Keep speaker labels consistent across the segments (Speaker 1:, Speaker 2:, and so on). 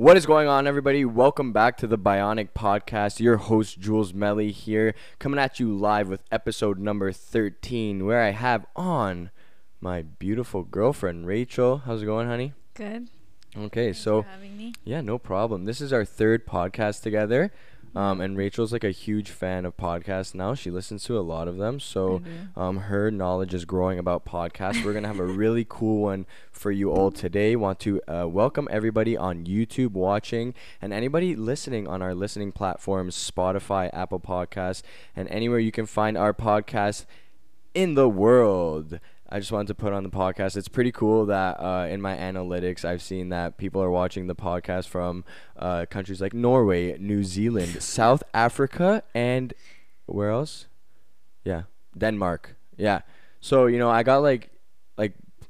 Speaker 1: What is going on, everybody? Welcome back to the Bionic Podcast. Your host, Jules Melly, here, coming at you live with episode number 13, where I have on my beautiful girlfriend, Rachel. How's it going, honey?
Speaker 2: Good.
Speaker 1: Okay,
Speaker 2: Thanks
Speaker 1: so,
Speaker 2: for having me.
Speaker 1: yeah, no problem. This is our third podcast together. Um, and Rachel's like a huge fan of podcasts now. She listens to a lot of them. So, um, her knowledge is growing about podcasts. We're gonna have a really cool one for you all today. Want to uh, welcome everybody on YouTube watching and anybody listening on our listening platforms, Spotify, Apple Podcasts, and anywhere you can find our podcast in the world. I just wanted to put on the podcast. It's pretty cool that uh, in my analytics, I've seen that people are watching the podcast from uh, countries like Norway, New Zealand, South Africa, and where else? Yeah, Denmark. Yeah. So you know, I got like,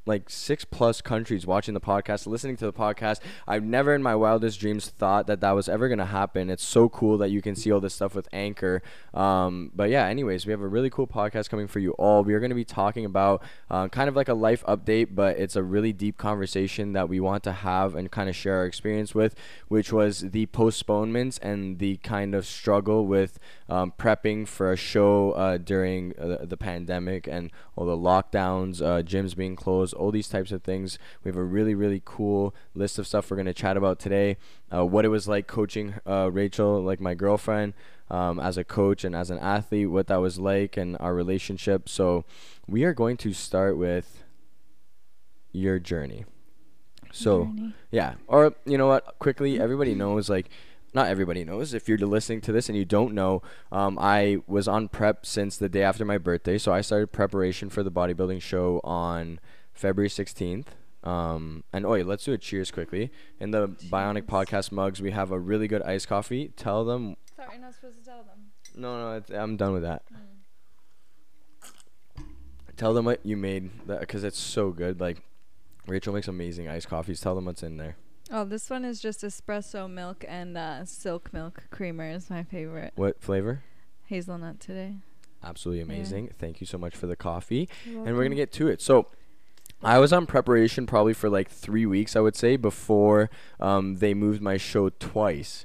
Speaker 1: like, six plus countries watching the podcast, listening to the podcast. I've never in my wildest dreams thought that that was ever gonna happen. It's so cool that you can see all this stuff with Anchor. Um, but yeah, anyways, we have a really cool podcast coming for you all. We are gonna be talking about uh, kind of like a life update, but it's a really deep conversation that we want to have and kind of share our experience with, which was the postponements and the kind of struggle with um, prepping for a show uh, during uh, the pandemic and all the lockdowns, uh, gyms being closed, all these types of things. We have a really, really cool list of stuff we're going to chat about today. Uh, what it was like coaching uh, Rachel, like my girlfriend, um, as a coach and as an athlete, what that was like, and our relationship. So, we are going to start with your journey. So,
Speaker 2: Journey.
Speaker 1: yeah. Or you know what? Quickly, everybody knows like not everybody knows. If you're listening to this and you don't know, um, I was on prep since the day after my birthday. So I started preparation for the bodybuilding show on February 16th. Um, and oh, let's do a cheers quickly. In the Bionic Podcast mugs, we have a really good iced coffee. Tell them.
Speaker 2: Sorry, you're not supposed to tell them.
Speaker 1: No, no, it's, I'm done with that. Tell them what you made because it's so good. Like, Rachel makes amazing iced coffees. Tell them what's in there.
Speaker 2: Oh, this one is just espresso milk and uh, silk milk creamer is my favorite.
Speaker 1: What flavor?
Speaker 2: Hazelnut today.
Speaker 1: Absolutely
Speaker 2: Yeah.
Speaker 1: amazing. Thank you so much for the coffee. And we're gonna get to it. So, I was on preparation probably for like three weeks, I would say, before um, they moved my show twice,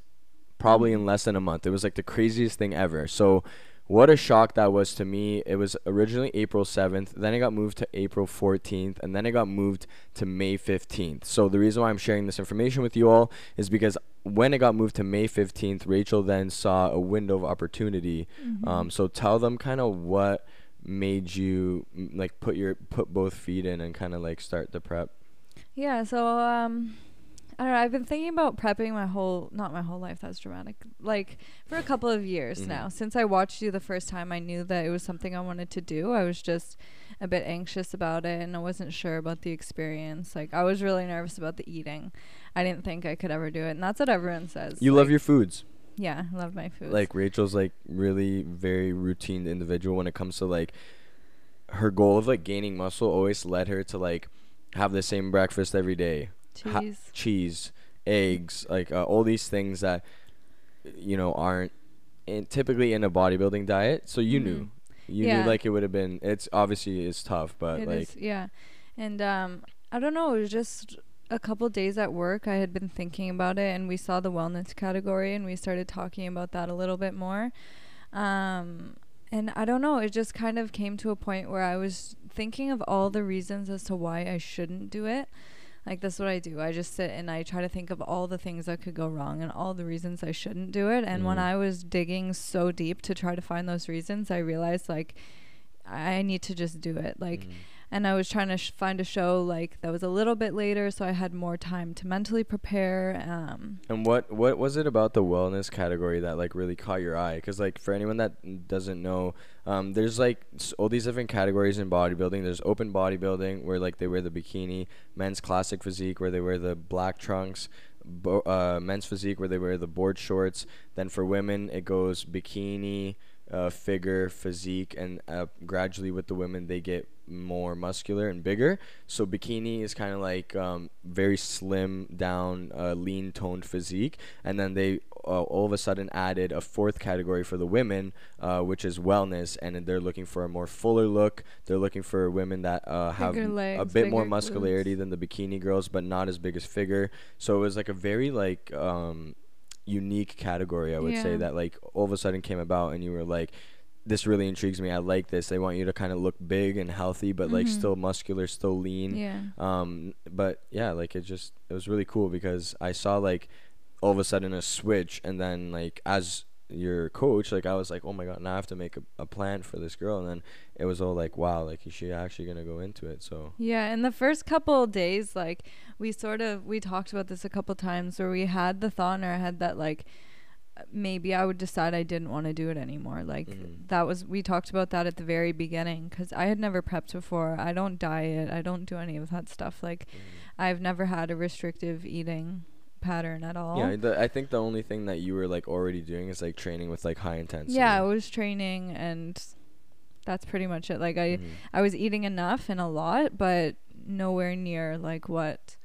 Speaker 1: probably in less than a month. It was like the craziest thing ever. So, what a shock that was to me. It was originally April 7th, then it got moved to April 14th, and then it got moved to May 15th. So, the reason why I'm sharing this information with you all is because when it got moved to May 15th, Rachel then saw a window of opportunity
Speaker 2: Mhm.
Speaker 1: um, so tell them kind of what made you like put your put both feet in and kind of like start the prep.
Speaker 2: Yeah, so um I don't know, I've been thinking about prepping my whole not my whole life, that's dramatic. Like for a couple of years
Speaker 1: Mhm.
Speaker 2: now. Since I watched you the first time I knew that it was something I wanted to do. I was just a bit anxious about it and I wasn't sure about the experience. Like I was really nervous about the eating. I didn't think I could ever do it. And that's what everyone says.
Speaker 1: You love your foods.
Speaker 2: Yeah, I love my food.
Speaker 1: Like Rachel's like really very routine individual when it comes to like her goal of like gaining muscle always led her to like have the same breakfast every day. Ha-
Speaker 2: cheese.
Speaker 1: cheese, eggs, like uh, all these things that you know aren't in, typically in a bodybuilding diet. So you knew.
Speaker 2: Mhm.
Speaker 1: You
Speaker 2: Yeah.
Speaker 1: knew like it would have been it's obviously it's tough, but
Speaker 2: It
Speaker 1: like
Speaker 2: is, yeah. And um I don't know, it was just a couple days at work I had been thinking about it and we saw the wellness category and we started talking about that a little bit more. Um and I don't know, it just kind of came to a point where I was thinking of all the reasons as to why I shouldn't do it. Like that's what I do. I just sit and I try to think of all the things that could go wrong and all the reasons I shouldn't do it. And when
Speaker 1: Mhm.
Speaker 2: I was digging so deep to try to find those reasons, I realized like I need to just do it. Like
Speaker 1: mm.
Speaker 2: And I was trying to sh- find a show like that was a little bit later, so I had more time to mentally prepare. Um,
Speaker 1: And what what was it about the wellness category that like really caught your eye? Because like for anyone that doesn't know, um, there's like all these different categories in bodybuilding. There's open bodybuilding where like they wear the bikini, men's classic physique where they wear the black trunks, bo- uh, men's physique where they wear the board shorts. Then for women it goes bikini, uh, figure, physique, and uh, gradually with the women they get more muscular and bigger. So bikini is kind of like um, very slim down, uh, lean toned physique, and then they uh, all of a sudden added a fourth category for the women, uh, which is wellness, and they're looking for a more fuller look. They're looking for women that uh, have m- a
Speaker 2: legs,
Speaker 1: bit more muscularity than the bikini girls, but not as big as figure. So it was like a very like um, unique category, I would say that like all of a sudden came about, and you were like. This really intrigues me. I like this. They want you to kind of look big and healthy, but like
Speaker 2: Mhm.
Speaker 1: still muscular, still lean.
Speaker 2: Yeah.
Speaker 1: Um, but yeah, like it just it was really cool because I saw like all of a sudden a switch, and then like as your coach, like I was like, oh my god, now I have to make a, a plan for this girl, and then it was all like, wow, like is she actually gonna go into it? So
Speaker 2: Yeah, in the first couple days, like we sort of we talked about this a couple times where we had the thought in our head that like maybe I would decide I didn't want to do it anymore. Like
Speaker 1: Mhm.
Speaker 2: that was we talked about that at the very beginning cuz I had never prepped before. I don't diet. I don't do any of that stuff. Like I've never had a restrictive eating pattern at all.
Speaker 1: yeah, the, I think the only thing that you were like already doing is like training with like high intensity.
Speaker 2: Yeah, I was training and that's pretty much it. Like I
Speaker 1: Mhm.
Speaker 2: I was eating enough and a lot, but nowhere near like what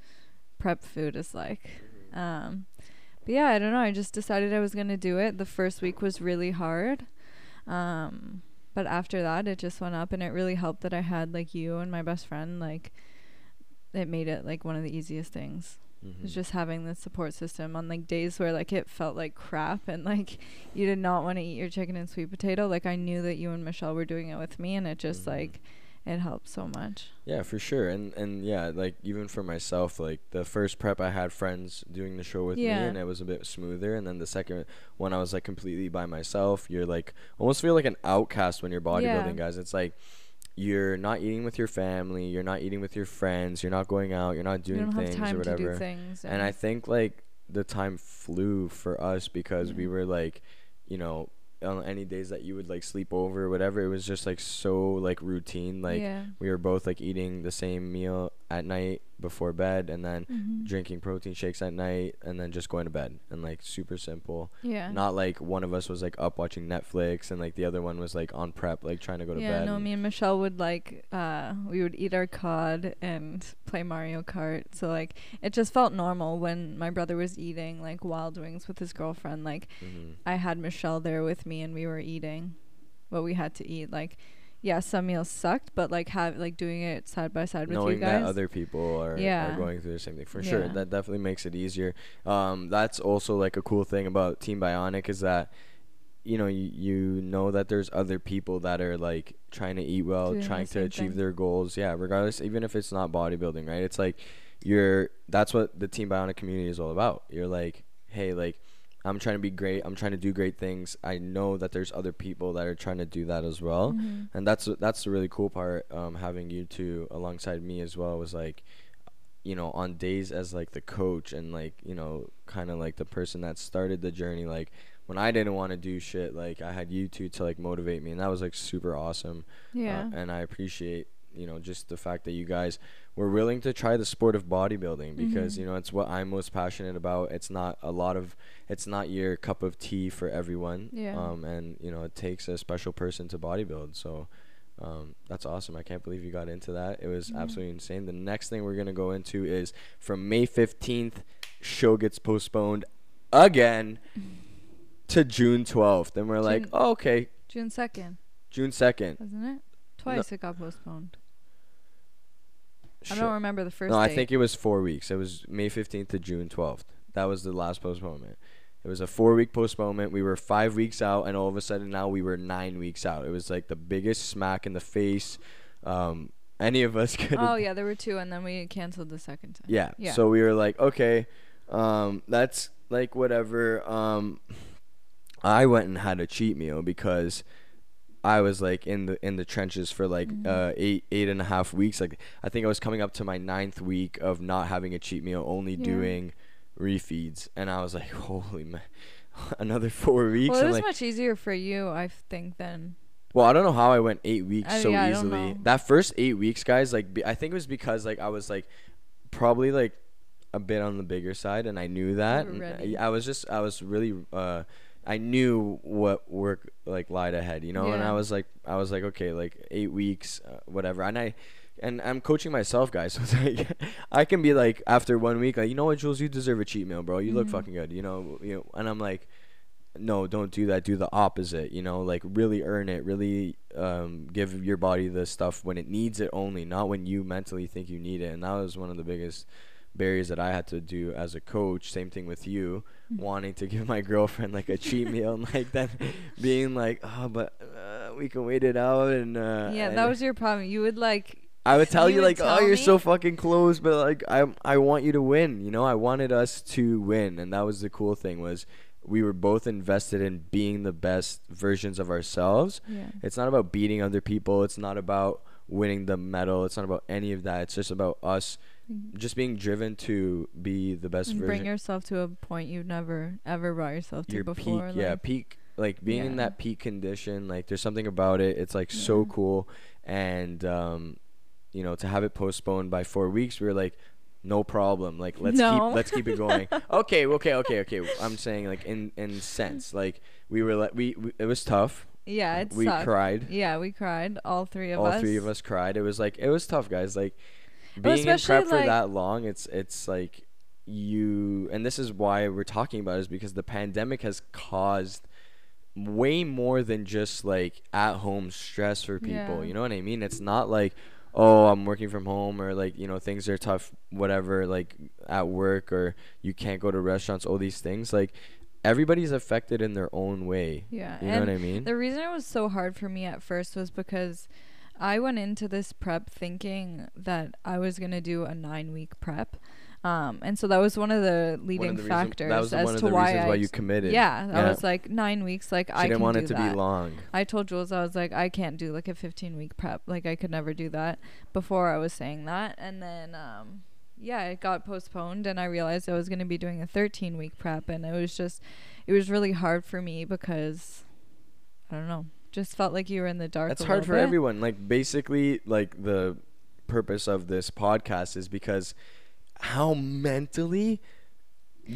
Speaker 2: prep food is like. Um, but yeah, I don't know. I just decided I was gonna do it. The first week was really hard, um, but after that, it just went up, and it really helped that I had like you and my best friend. Like, it made it like one of the easiest things. It's
Speaker 1: Mhm.
Speaker 2: just having the support system on like days where like it felt like crap and like you did not want to eat your chicken and sweet potato. Like I knew that you and Michelle were doing it with me, and it just
Speaker 1: Mhm.
Speaker 2: like it helped so much.
Speaker 1: Yeah, for sure. And and yeah, like even for myself, like the first prep I had friends doing the show with
Speaker 2: Yeah.
Speaker 1: me and it was a bit smoother and then the second one I was like completely by myself. You're like almost feel like an outcast when you're bodybuilding,
Speaker 2: Yeah.
Speaker 1: guys. It's like you're not eating with your family, you're not eating with your friends, you're not going out, you're not doing
Speaker 2: don't
Speaker 1: things or whatever.
Speaker 2: things.
Speaker 1: And I think like the time flew for us because we were like, you know, on any days that you would like sleep over or whatever, it was just like so like routine. Like
Speaker 2: yeah.
Speaker 1: we were both like eating the same meal at night before bed and then
Speaker 2: Mhm.
Speaker 1: drinking protein shakes at night and then just going to bed and like super simple
Speaker 2: Yeah.
Speaker 1: not like one of us was like up watching netflix and like the other one was like on prep like trying to go to
Speaker 2: yeah,
Speaker 1: bed
Speaker 2: no,
Speaker 1: and-
Speaker 2: me and Michelle would like uh we would eat our cod and play Mario Kart. So like it just felt normal when my brother was eating like wild wings with his girlfriend. Like
Speaker 1: Mhm.
Speaker 2: I had Michelle there with me and we were eating what we had to eat. Like yeah, some meals sucked, but like have like doing it side by side with
Speaker 1: knowing
Speaker 2: you guys.
Speaker 1: that other people are, are
Speaker 2: Yeah.
Speaker 1: going through the same thing for sure
Speaker 2: Yeah.
Speaker 1: that definitely makes it easier um that's also like a cool thing about team bionic is that you know you, you know that there's other people that are like trying to eat well
Speaker 2: Doing
Speaker 1: trying to achieve
Speaker 2: thing.
Speaker 1: their goals yeah regardless even if it's not bodybuilding right it's like you're that's what the team bionic community is all about you're like hey like i'm trying to be great i'm trying to do great things i know that there's other people that are trying to do that as well
Speaker 2: Mhm.
Speaker 1: and that's that's the really cool part um having you two alongside me as well was like you know on days as like the coach and like you know kind of like the person that started the journey like when i didn't want to do shit like i had you two to like motivate me and that was like super awesome
Speaker 2: Yeah.
Speaker 1: uh, and i appreciate you know just the fact that you guys were willing to try the sport of bodybuilding because
Speaker 2: Mhm.
Speaker 1: you know it's what i'm most passionate about it's not a lot of it's not your cup of tea for everyone
Speaker 2: Yeah.
Speaker 1: um and you know it takes a special person to bodybuild so um, that's awesome. I can't believe you got into that. It was
Speaker 2: Yeah.
Speaker 1: absolutely insane. The next thing we're gonna go into is from May fifteenth, show gets postponed again to June twelfth, and we're like, oh, okay,
Speaker 2: June second,
Speaker 1: June second.
Speaker 2: wasn't it? Twice it got postponed. I don't remember the first
Speaker 1: no, I think it was four weeks. It was May fifteenth to June twelfth. That was the last postponement. It was a four week postponement. We were five weeks out, and all of a sudden now we were nine weeks out. It was like the biggest smack in the face um, any of us could.
Speaker 2: Oh yeah, there were two, and then we canceled the second time.
Speaker 1: Yeah.
Speaker 2: Yeah.
Speaker 1: So we were like, okay, um, that's like whatever. Um, I went and had a cheat meal because I was like in the in the trenches for like
Speaker 2: Mhm.
Speaker 1: uh, eight eight and a half weeks. Like I think I was coming up to my ninth week of not having a cheat meal, only
Speaker 2: Yeah.
Speaker 1: doing refeeds, and I was like, holy man. Another four weeks.
Speaker 2: Well, it was
Speaker 1: like,
Speaker 2: much easier for you, I think, than
Speaker 1: well, I don't know how I went eight weeks
Speaker 2: Uh,
Speaker 1: so
Speaker 2: yeah,
Speaker 1: easily. That first eight weeks, guys, like be, I think it was because like I was like probably like a bit on the bigger side, and I knew that. I was just I was really uh, I knew what work like lied ahead, you know, and I was like I was like okay, like eight weeks, uh, whatever, and I. And I'm coaching myself, guys. So it's like I can be like after one week, like you know what, Jules, you deserve a cheat meal, bro. You look
Speaker 2: Mhm.
Speaker 1: fucking good, you know. You know, and I'm like, no, don't do that. Do the opposite. You know, like really earn it. Really um, give your body the stuff when it needs it only, not when you mentally think you need it. And that was one of the biggest barriers that I had to do as a coach. Same thing with you. Wanting to give my girlfriend like a cheat meal and like then being like, oh, but uh, we can wait it out and uh,
Speaker 2: yeah, that was your problem. You would like
Speaker 1: I would tell
Speaker 2: you
Speaker 1: you,
Speaker 2: would
Speaker 1: like, oh,
Speaker 2: tell
Speaker 1: you're so fucking close, but like I I want you to win. You know, I wanted us to win, and that was the cool thing was we were both invested in being the best versions of ourselves.
Speaker 2: yeah.
Speaker 1: It's not about beating other people. It's not about winning the medal. It's not about any of that. It's just about us just being driven to be the best
Speaker 2: And
Speaker 1: version.
Speaker 2: bring yourself to a point you've never ever brought yourself to
Speaker 1: your
Speaker 2: before.
Speaker 1: peak, yeah, peak. Like being in that peak condition. Like there's something about it. It's like so cool, and um, you know, to have it postponed by four weeks, we were like, no problem. Like let's
Speaker 2: No.
Speaker 1: keep let's keep it going. okay, okay, okay, okay. I'm saying like in in sense, like we were like we, we it was tough.
Speaker 2: Yeah, it
Speaker 1: we
Speaker 2: sucked.
Speaker 1: cried.
Speaker 2: Yeah, we cried. All three of us All
Speaker 1: three of us cried. It was like it was tough, guys. Like being in prep for
Speaker 2: like-
Speaker 1: that long, it's it's like you and this is why we're talking about it is because the pandemic has caused way more than just like at home stress for people.
Speaker 2: Yeah.
Speaker 1: You know what I mean? It's not like oh, I'm working from home or like, you know, things are tough whatever like at work or you can't go to restaurants, all these things. Like everybody's affected in their own way.
Speaker 2: Yeah,
Speaker 1: You know what I mean?
Speaker 2: The reason it was so hard for me at first was because I went into this prep thinking that I was gonna do a nine week prep. Um, and so that was one of the leading
Speaker 1: of the reason-
Speaker 2: factors
Speaker 1: that was
Speaker 2: as
Speaker 1: one of
Speaker 2: to
Speaker 1: the
Speaker 2: why
Speaker 1: reasons
Speaker 2: I
Speaker 1: why you committed.
Speaker 2: Yeah, I
Speaker 1: Yeah.
Speaker 2: was like nine weeks. Like
Speaker 1: She
Speaker 2: I
Speaker 1: didn't want it to
Speaker 2: that.
Speaker 1: be long.
Speaker 2: I told Jules I was like I can't do like a 15 week prep. Like I could never do that. Before I was saying that, and then um, yeah, it got postponed, and I realized I was going to be doing a 13 week prep, and it was just, it was really hard for me because, I don't know, just felt like you were in the dark.
Speaker 1: That's hard for
Speaker 2: bit.
Speaker 1: everyone. Like basically, like the purpose of this podcast is because how mentally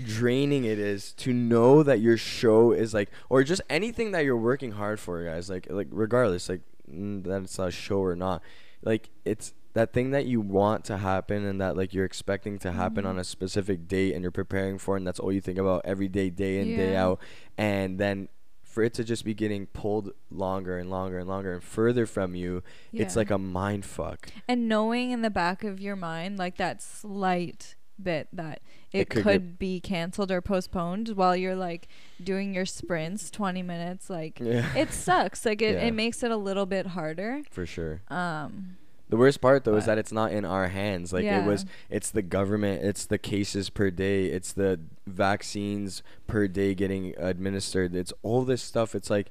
Speaker 1: draining it is to know that your show is like or just anything that you're working hard for guys like like regardless like that it's a show or not like it's that thing that you want to happen and that like you're expecting to happen
Speaker 2: Mhm.
Speaker 1: on a specific date and you're preparing for and that's all you think about every day day in day out and then for it to just be getting pulled longer and longer and longer and further from you it's like a mind fuck.
Speaker 2: And knowing in the back of your mind like that slight bit that it,
Speaker 1: It could
Speaker 2: could, be canceled or postponed while you're like doing your sprints 20 minutes like
Speaker 1: yeah.
Speaker 2: it sucks. Like it,
Speaker 1: Yeah.
Speaker 2: it makes it a little bit harder.
Speaker 1: For sure.
Speaker 2: Um
Speaker 1: The worst part though is that it's not in our hands. Like
Speaker 2: Yeah.
Speaker 1: it was it's the government, it's the cases per day, it's the vaccines per day getting administered. It's all this stuff. It's like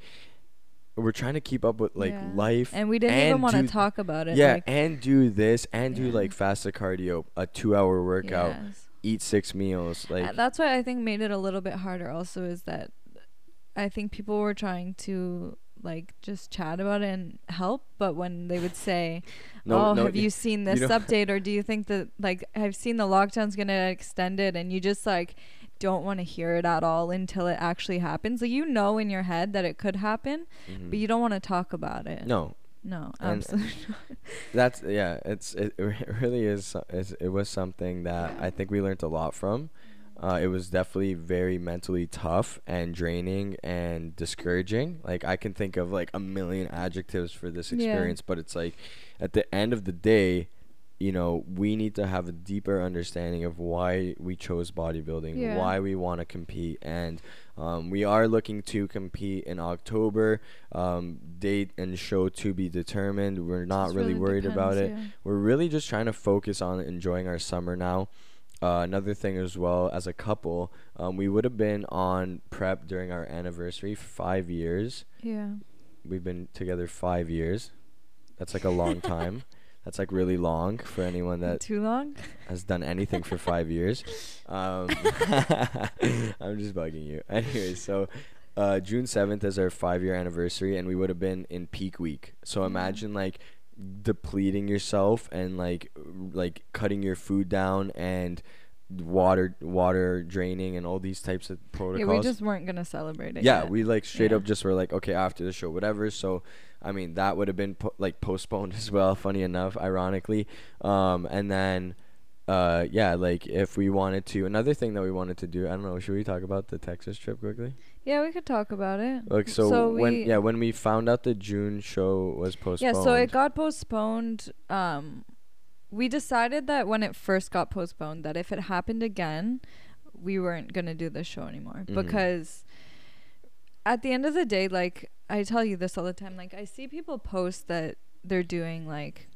Speaker 1: we're trying to keep up with like
Speaker 2: yeah.
Speaker 1: life.
Speaker 2: and we didn't even want to talk about it
Speaker 1: yeah,
Speaker 2: like,
Speaker 1: and do this and do like fasted cardio, a 2-hour workout,
Speaker 2: yes.
Speaker 1: eat 6 meals
Speaker 2: Uh,
Speaker 1: like
Speaker 2: that's what i think made it a little bit harder also is that i think people were trying to like just chat about it and help but when they would say
Speaker 1: no
Speaker 2: oh,
Speaker 1: no
Speaker 2: have you seen this
Speaker 1: know-
Speaker 2: update, or do you think that like I've seen the lockdown's gonna extend it, and you just like don't want to hear it at all until it actually happens? Like you know in your head that it could happen,
Speaker 1: Mhm.
Speaker 2: but you don't want to talk about it.
Speaker 1: No,
Speaker 2: no,
Speaker 1: And-
Speaker 2: absolutely.
Speaker 1: that's yeah it's it, it really is, is it was something that i think we learned a lot from uh, it was definitely very mentally tough and draining and discouraging like i can think of like a million adjectives for this
Speaker 2: Yeah.
Speaker 1: experience but it's like at the end of the day you know we need to have a deeper understanding of why we chose bodybuilding
Speaker 2: Yeah.
Speaker 1: why we want to compete and um, we are looking to compete in october um, date and show to be determined we're not
Speaker 2: Just
Speaker 1: really, worried about it
Speaker 2: depends,
Speaker 1: we're really just trying to focus on enjoying our summer now. Uh, another thing as well, as a couple, um, we would have been on prep during our anniversary, five years.
Speaker 2: Yeah.
Speaker 1: We've been together five years. That's like a long time. That's like really long for anyone that
Speaker 2: Too long?
Speaker 1: has done anything for five years. Um, I'm just bugging you. Anyway, so uh, June 7th is our five year anniversary, and we would have been in peak week. So imagine like depleting yourself and like like cutting your food down and water water draining and all these types of protocols.
Speaker 2: Yeah, we just weren't gonna celebrate it.
Speaker 1: Yeah,
Speaker 2: yet.
Speaker 1: we like straight
Speaker 2: Yeah.
Speaker 1: up just were like, okay, after the show, whatever. So, I mean, that would have been po- like postponed as well. Funny enough, ironically. Um, and then, uh, yeah, like if we wanted to, another thing that we wanted to do, I don't know, should we talk about the Texas trip quickly?
Speaker 2: Yeah, we could talk about it.
Speaker 1: Like so,
Speaker 2: So
Speaker 1: when
Speaker 2: we-
Speaker 1: yeah when we found out the June show was postponed.
Speaker 2: Yeah, so it got postponed. Um, we decided that when it first got postponed, that if it happened again, we weren't gonna do the show anymore
Speaker 1: Mhm.
Speaker 2: because at the end of the day, like I tell you this all the time, like I see people post that they're doing like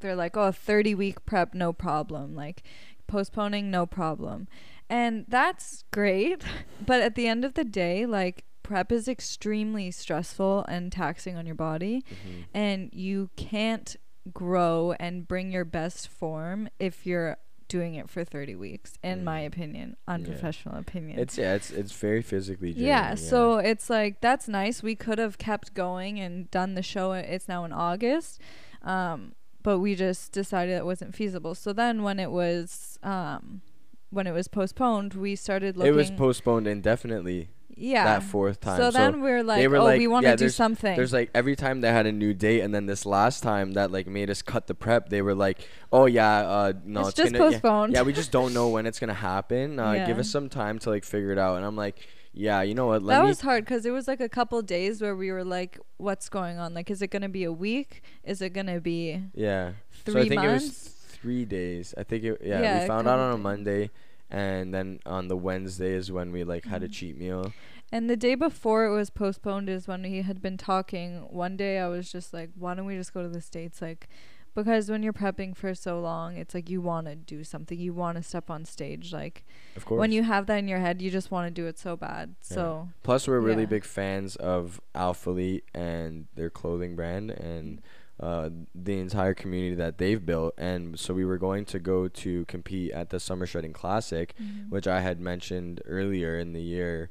Speaker 2: they're like, oh, 30 week prep, no problem. Like postponing, no problem. And that's great. But at the end of the day, like prep is extremely stressful and taxing on your body.
Speaker 1: Mhm.
Speaker 2: And you can't grow and bring your best form if you're doing it for 30 weeks, in my
Speaker 1: Mm.
Speaker 2: opinion, unprofessional opinion.
Speaker 1: It's yeah, it's it's very physically draining.
Speaker 2: Yeah, so it's like that's nice. We could have kept going and done the show. It's now in August, um, but we just decided it wasn't feasible. So then, when it was um, when it was postponed, we started looking.
Speaker 1: it was postponed indefinitely
Speaker 2: yeah.
Speaker 1: that fourth time.
Speaker 2: so then we're like,
Speaker 1: they were
Speaker 2: oh,
Speaker 1: like-
Speaker 2: we want to
Speaker 1: yeah,
Speaker 2: do something.
Speaker 1: There's like every time they had a new date, and then this last time that like made us cut the prep, they were like, "Oh yeah, uh, no,
Speaker 2: it's,
Speaker 1: it's,
Speaker 2: just
Speaker 1: gonna, yeah,
Speaker 2: postponed.
Speaker 1: yeah, we just don't know when it's gonna happen. Uh, Give us some time to like figure it out." And I'm like, "Yeah, you know what? Let
Speaker 2: that
Speaker 1: me."
Speaker 2: was hard because it was like a couple days where we were like, "What's going on? Like, is it gonna be a week? Is it gonna be
Speaker 1: yeah.
Speaker 2: three
Speaker 1: so
Speaker 2: months?"
Speaker 1: Three days. I think it. Yeah,
Speaker 2: Yeah,
Speaker 1: we found out on a. Monday, and then on the Wednesday is when we like had a
Speaker 2: Mhm.
Speaker 1: cheat meal.
Speaker 2: And the day before it was postponed is when we had been talking. One day I was just like, why don't we just go to the States? Like, because when you're prepping for so long, it's like you want to do something. You want to step on stage. Like,
Speaker 1: Of course.
Speaker 2: when you have that in your head, you just want to do it so bad.
Speaker 1: Yeah.
Speaker 2: So,
Speaker 1: Plus, we're really
Speaker 2: Yeah.
Speaker 1: big fans of Alphalete and their clothing brand and uh, the entire community that they've built. And so we were going to go to compete at the Summer Shredding Classic,
Speaker 2: Mhm.
Speaker 1: which I had mentioned earlier in the year.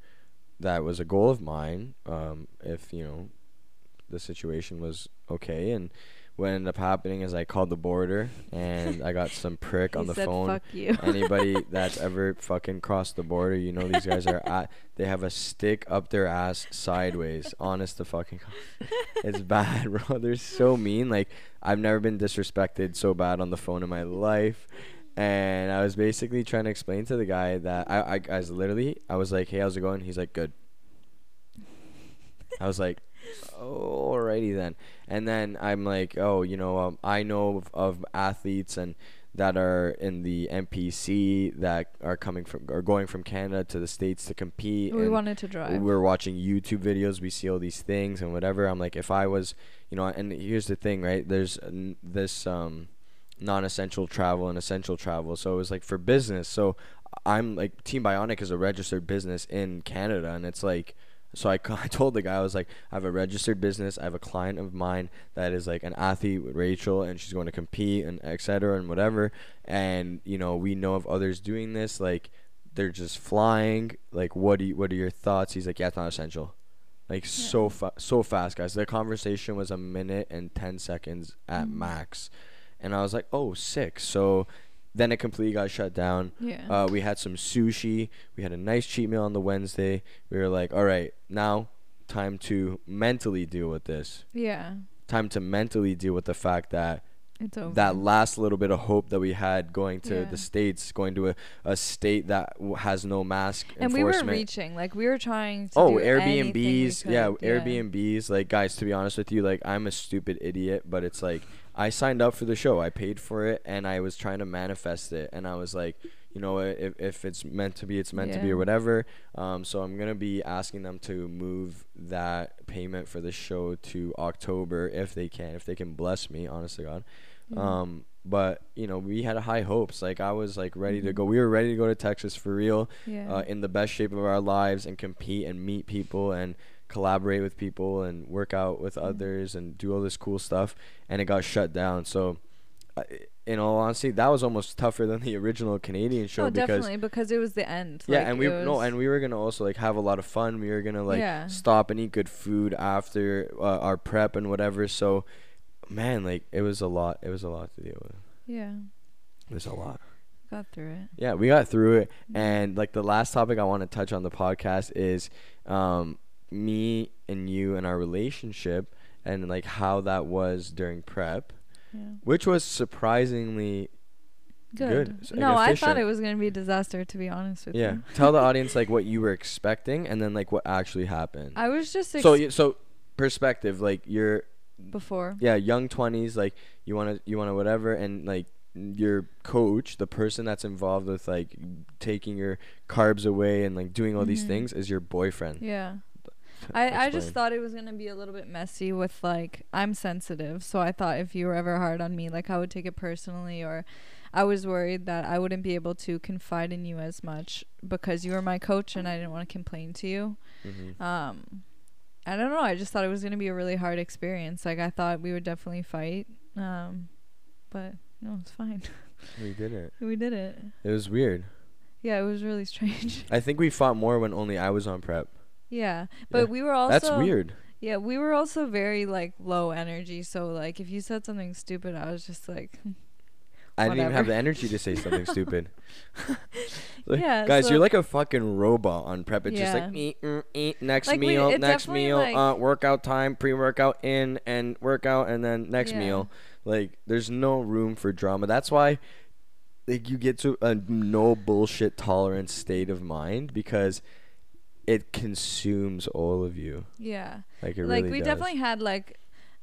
Speaker 1: That was a goal of mine. Um, if you know, the situation was okay, and what ended up happening is I called the border and I got some prick on the
Speaker 2: said,
Speaker 1: phone
Speaker 2: fuck you.
Speaker 1: anybody that's ever fucking crossed the border, you know these guys are at they have a stick up their ass sideways. honest to fucking God. It's bad, bro. They're so mean. Like I've never been disrespected so bad on the phone in my life. And I was basically trying to explain to the guy that I, I, I was literally I was like, Hey, how's it going? He's like, Good. I was like, alrighty then. And then I'm like, oh, you know, um, I know of, of athletes and that are in the NPC that are coming from or going from Canada to the states to compete.
Speaker 2: we wanted to drive.
Speaker 1: we're watching YouTube videos. We see all these things and whatever. I'm like, if I was, you know, and here's the thing, right? There's this um, non-essential travel and essential travel. So it was like for business. So I'm like, Team Bionic is a registered business in Canada, and it's like. So I, I told the guy I was like I have a registered business. I have a client of mine that is like an athlete with Rachel, and she's going to compete and etc. and whatever. And you know we know of others doing this. Like they're just flying. Like what do you, what are your thoughts? He's like yeah, it's not essential. Like so fa- so fast, guys. The conversation was a minute and ten seconds at
Speaker 2: Mhm.
Speaker 1: max, and I was like oh sick. So then it completely got shut down.
Speaker 2: yeah.
Speaker 1: Uh, we had some sushi. We had a nice cheat meal on the Wednesday. We were like, all right, now time to mentally deal with this.
Speaker 2: yeah.
Speaker 1: Time to mentally deal with the fact that
Speaker 2: It's over.
Speaker 1: that last little bit of hope that we had going to
Speaker 2: Yeah.
Speaker 1: the states, going to a, a state that w- has no mask
Speaker 2: and we were reaching. Like, we were trying to.
Speaker 1: Oh,
Speaker 2: do anything we
Speaker 1: Airbnbs. Yeah, Airbnbs. Like, guys, to be honest with you, like, I'm a stupid idiot, but it's like, I signed up for the show. I paid for it, and I was trying to manifest it. And I was like, you know, if, if it's meant to be, it's meant to be, or whatever. Um, so I'm going to be asking them to move that payment for the show to October if they can, if they can bless me, honest to God.
Speaker 2: Yeah.
Speaker 1: Um, but, you know, we had high hopes. Like, I was, like, ready to
Speaker 2: Mhm.
Speaker 1: go. We were ready to go to Texas for real
Speaker 2: yeah.
Speaker 1: uh, in the best shape of our lives and compete and meet people and collaborate with people and work out with
Speaker 2: Mhm.
Speaker 1: others and do all this cool stuff and it got shut down so in all honesty that was almost tougher than the original canadian show
Speaker 2: oh,
Speaker 1: because
Speaker 2: definitely because it was the end.
Speaker 1: yeah
Speaker 2: Like,
Speaker 1: and we
Speaker 2: it
Speaker 1: no and we were gonna also like have a lot of fun we were gonna like
Speaker 2: Yeah.
Speaker 1: stop and eat good food after uh, our prep and whatever so man like it was a lot it was a lot to deal with
Speaker 2: yeah,
Speaker 1: it was a lot
Speaker 2: got through it.
Speaker 1: yeah, we got through it.
Speaker 2: Mhm.
Speaker 1: And like the last topic I want to touch on the podcast is um, me and you and our relationship and like how that was during prep,
Speaker 2: Yeah.
Speaker 1: which was surprisingly
Speaker 2: Good.
Speaker 1: Like,
Speaker 2: no, I thought it was gonna be a disaster. To be honest with
Speaker 1: Yeah.
Speaker 2: you. Yeah.
Speaker 1: Tell the audience like what you were expecting and then like what actually happened.
Speaker 2: I was just ex-
Speaker 1: so so perspective like you're
Speaker 2: before.
Speaker 1: yeah young 20s like you want to you want to whatever and like your coach the person that's involved with like taking your carbs away and like doing all these
Speaker 2: Mhm.
Speaker 1: things is your boyfriend
Speaker 2: Yeah. I, I just thought it was gonna be a little bit messy with like I'm sensitive, so I thought if you were ever hard on me, like I would take it personally, or I was worried that I wouldn't be able to confide in you as much because you were my coach and I didn't want to complain to you.
Speaker 1: Mhm.
Speaker 2: Um, I don't know. I just thought it was gonna be a really hard experience. Like I thought we would definitely fight, um, but no, it's fine.
Speaker 1: we did it
Speaker 2: we did it.
Speaker 1: it was weird
Speaker 2: Yeah, it was really strange.
Speaker 1: i think we fought more when only i was on prep
Speaker 2: yeah, but
Speaker 1: Yeah.
Speaker 2: we were also
Speaker 1: that's weird
Speaker 2: Yeah, we were also very like low energy. So like if you said something stupid, I was just like,
Speaker 1: i didn't even have the energy to say something stupid Like,
Speaker 2: Yeah,
Speaker 1: guys
Speaker 2: so-
Speaker 1: you're like a fucking robot on prep it's just
Speaker 2: Yeah.
Speaker 1: like eat, mm, eat next
Speaker 2: Like,
Speaker 1: meal
Speaker 2: it
Speaker 1: next meal
Speaker 2: like-
Speaker 1: uh workout time pre-workout in and workout and then next
Speaker 2: Yeah.
Speaker 1: meal like there's no room for drama that's why like you get to a no bullshit tolerance state of mind because it consumes all of you
Speaker 2: yeah.
Speaker 1: like it
Speaker 2: like
Speaker 1: really
Speaker 2: we
Speaker 1: does.
Speaker 2: definitely had like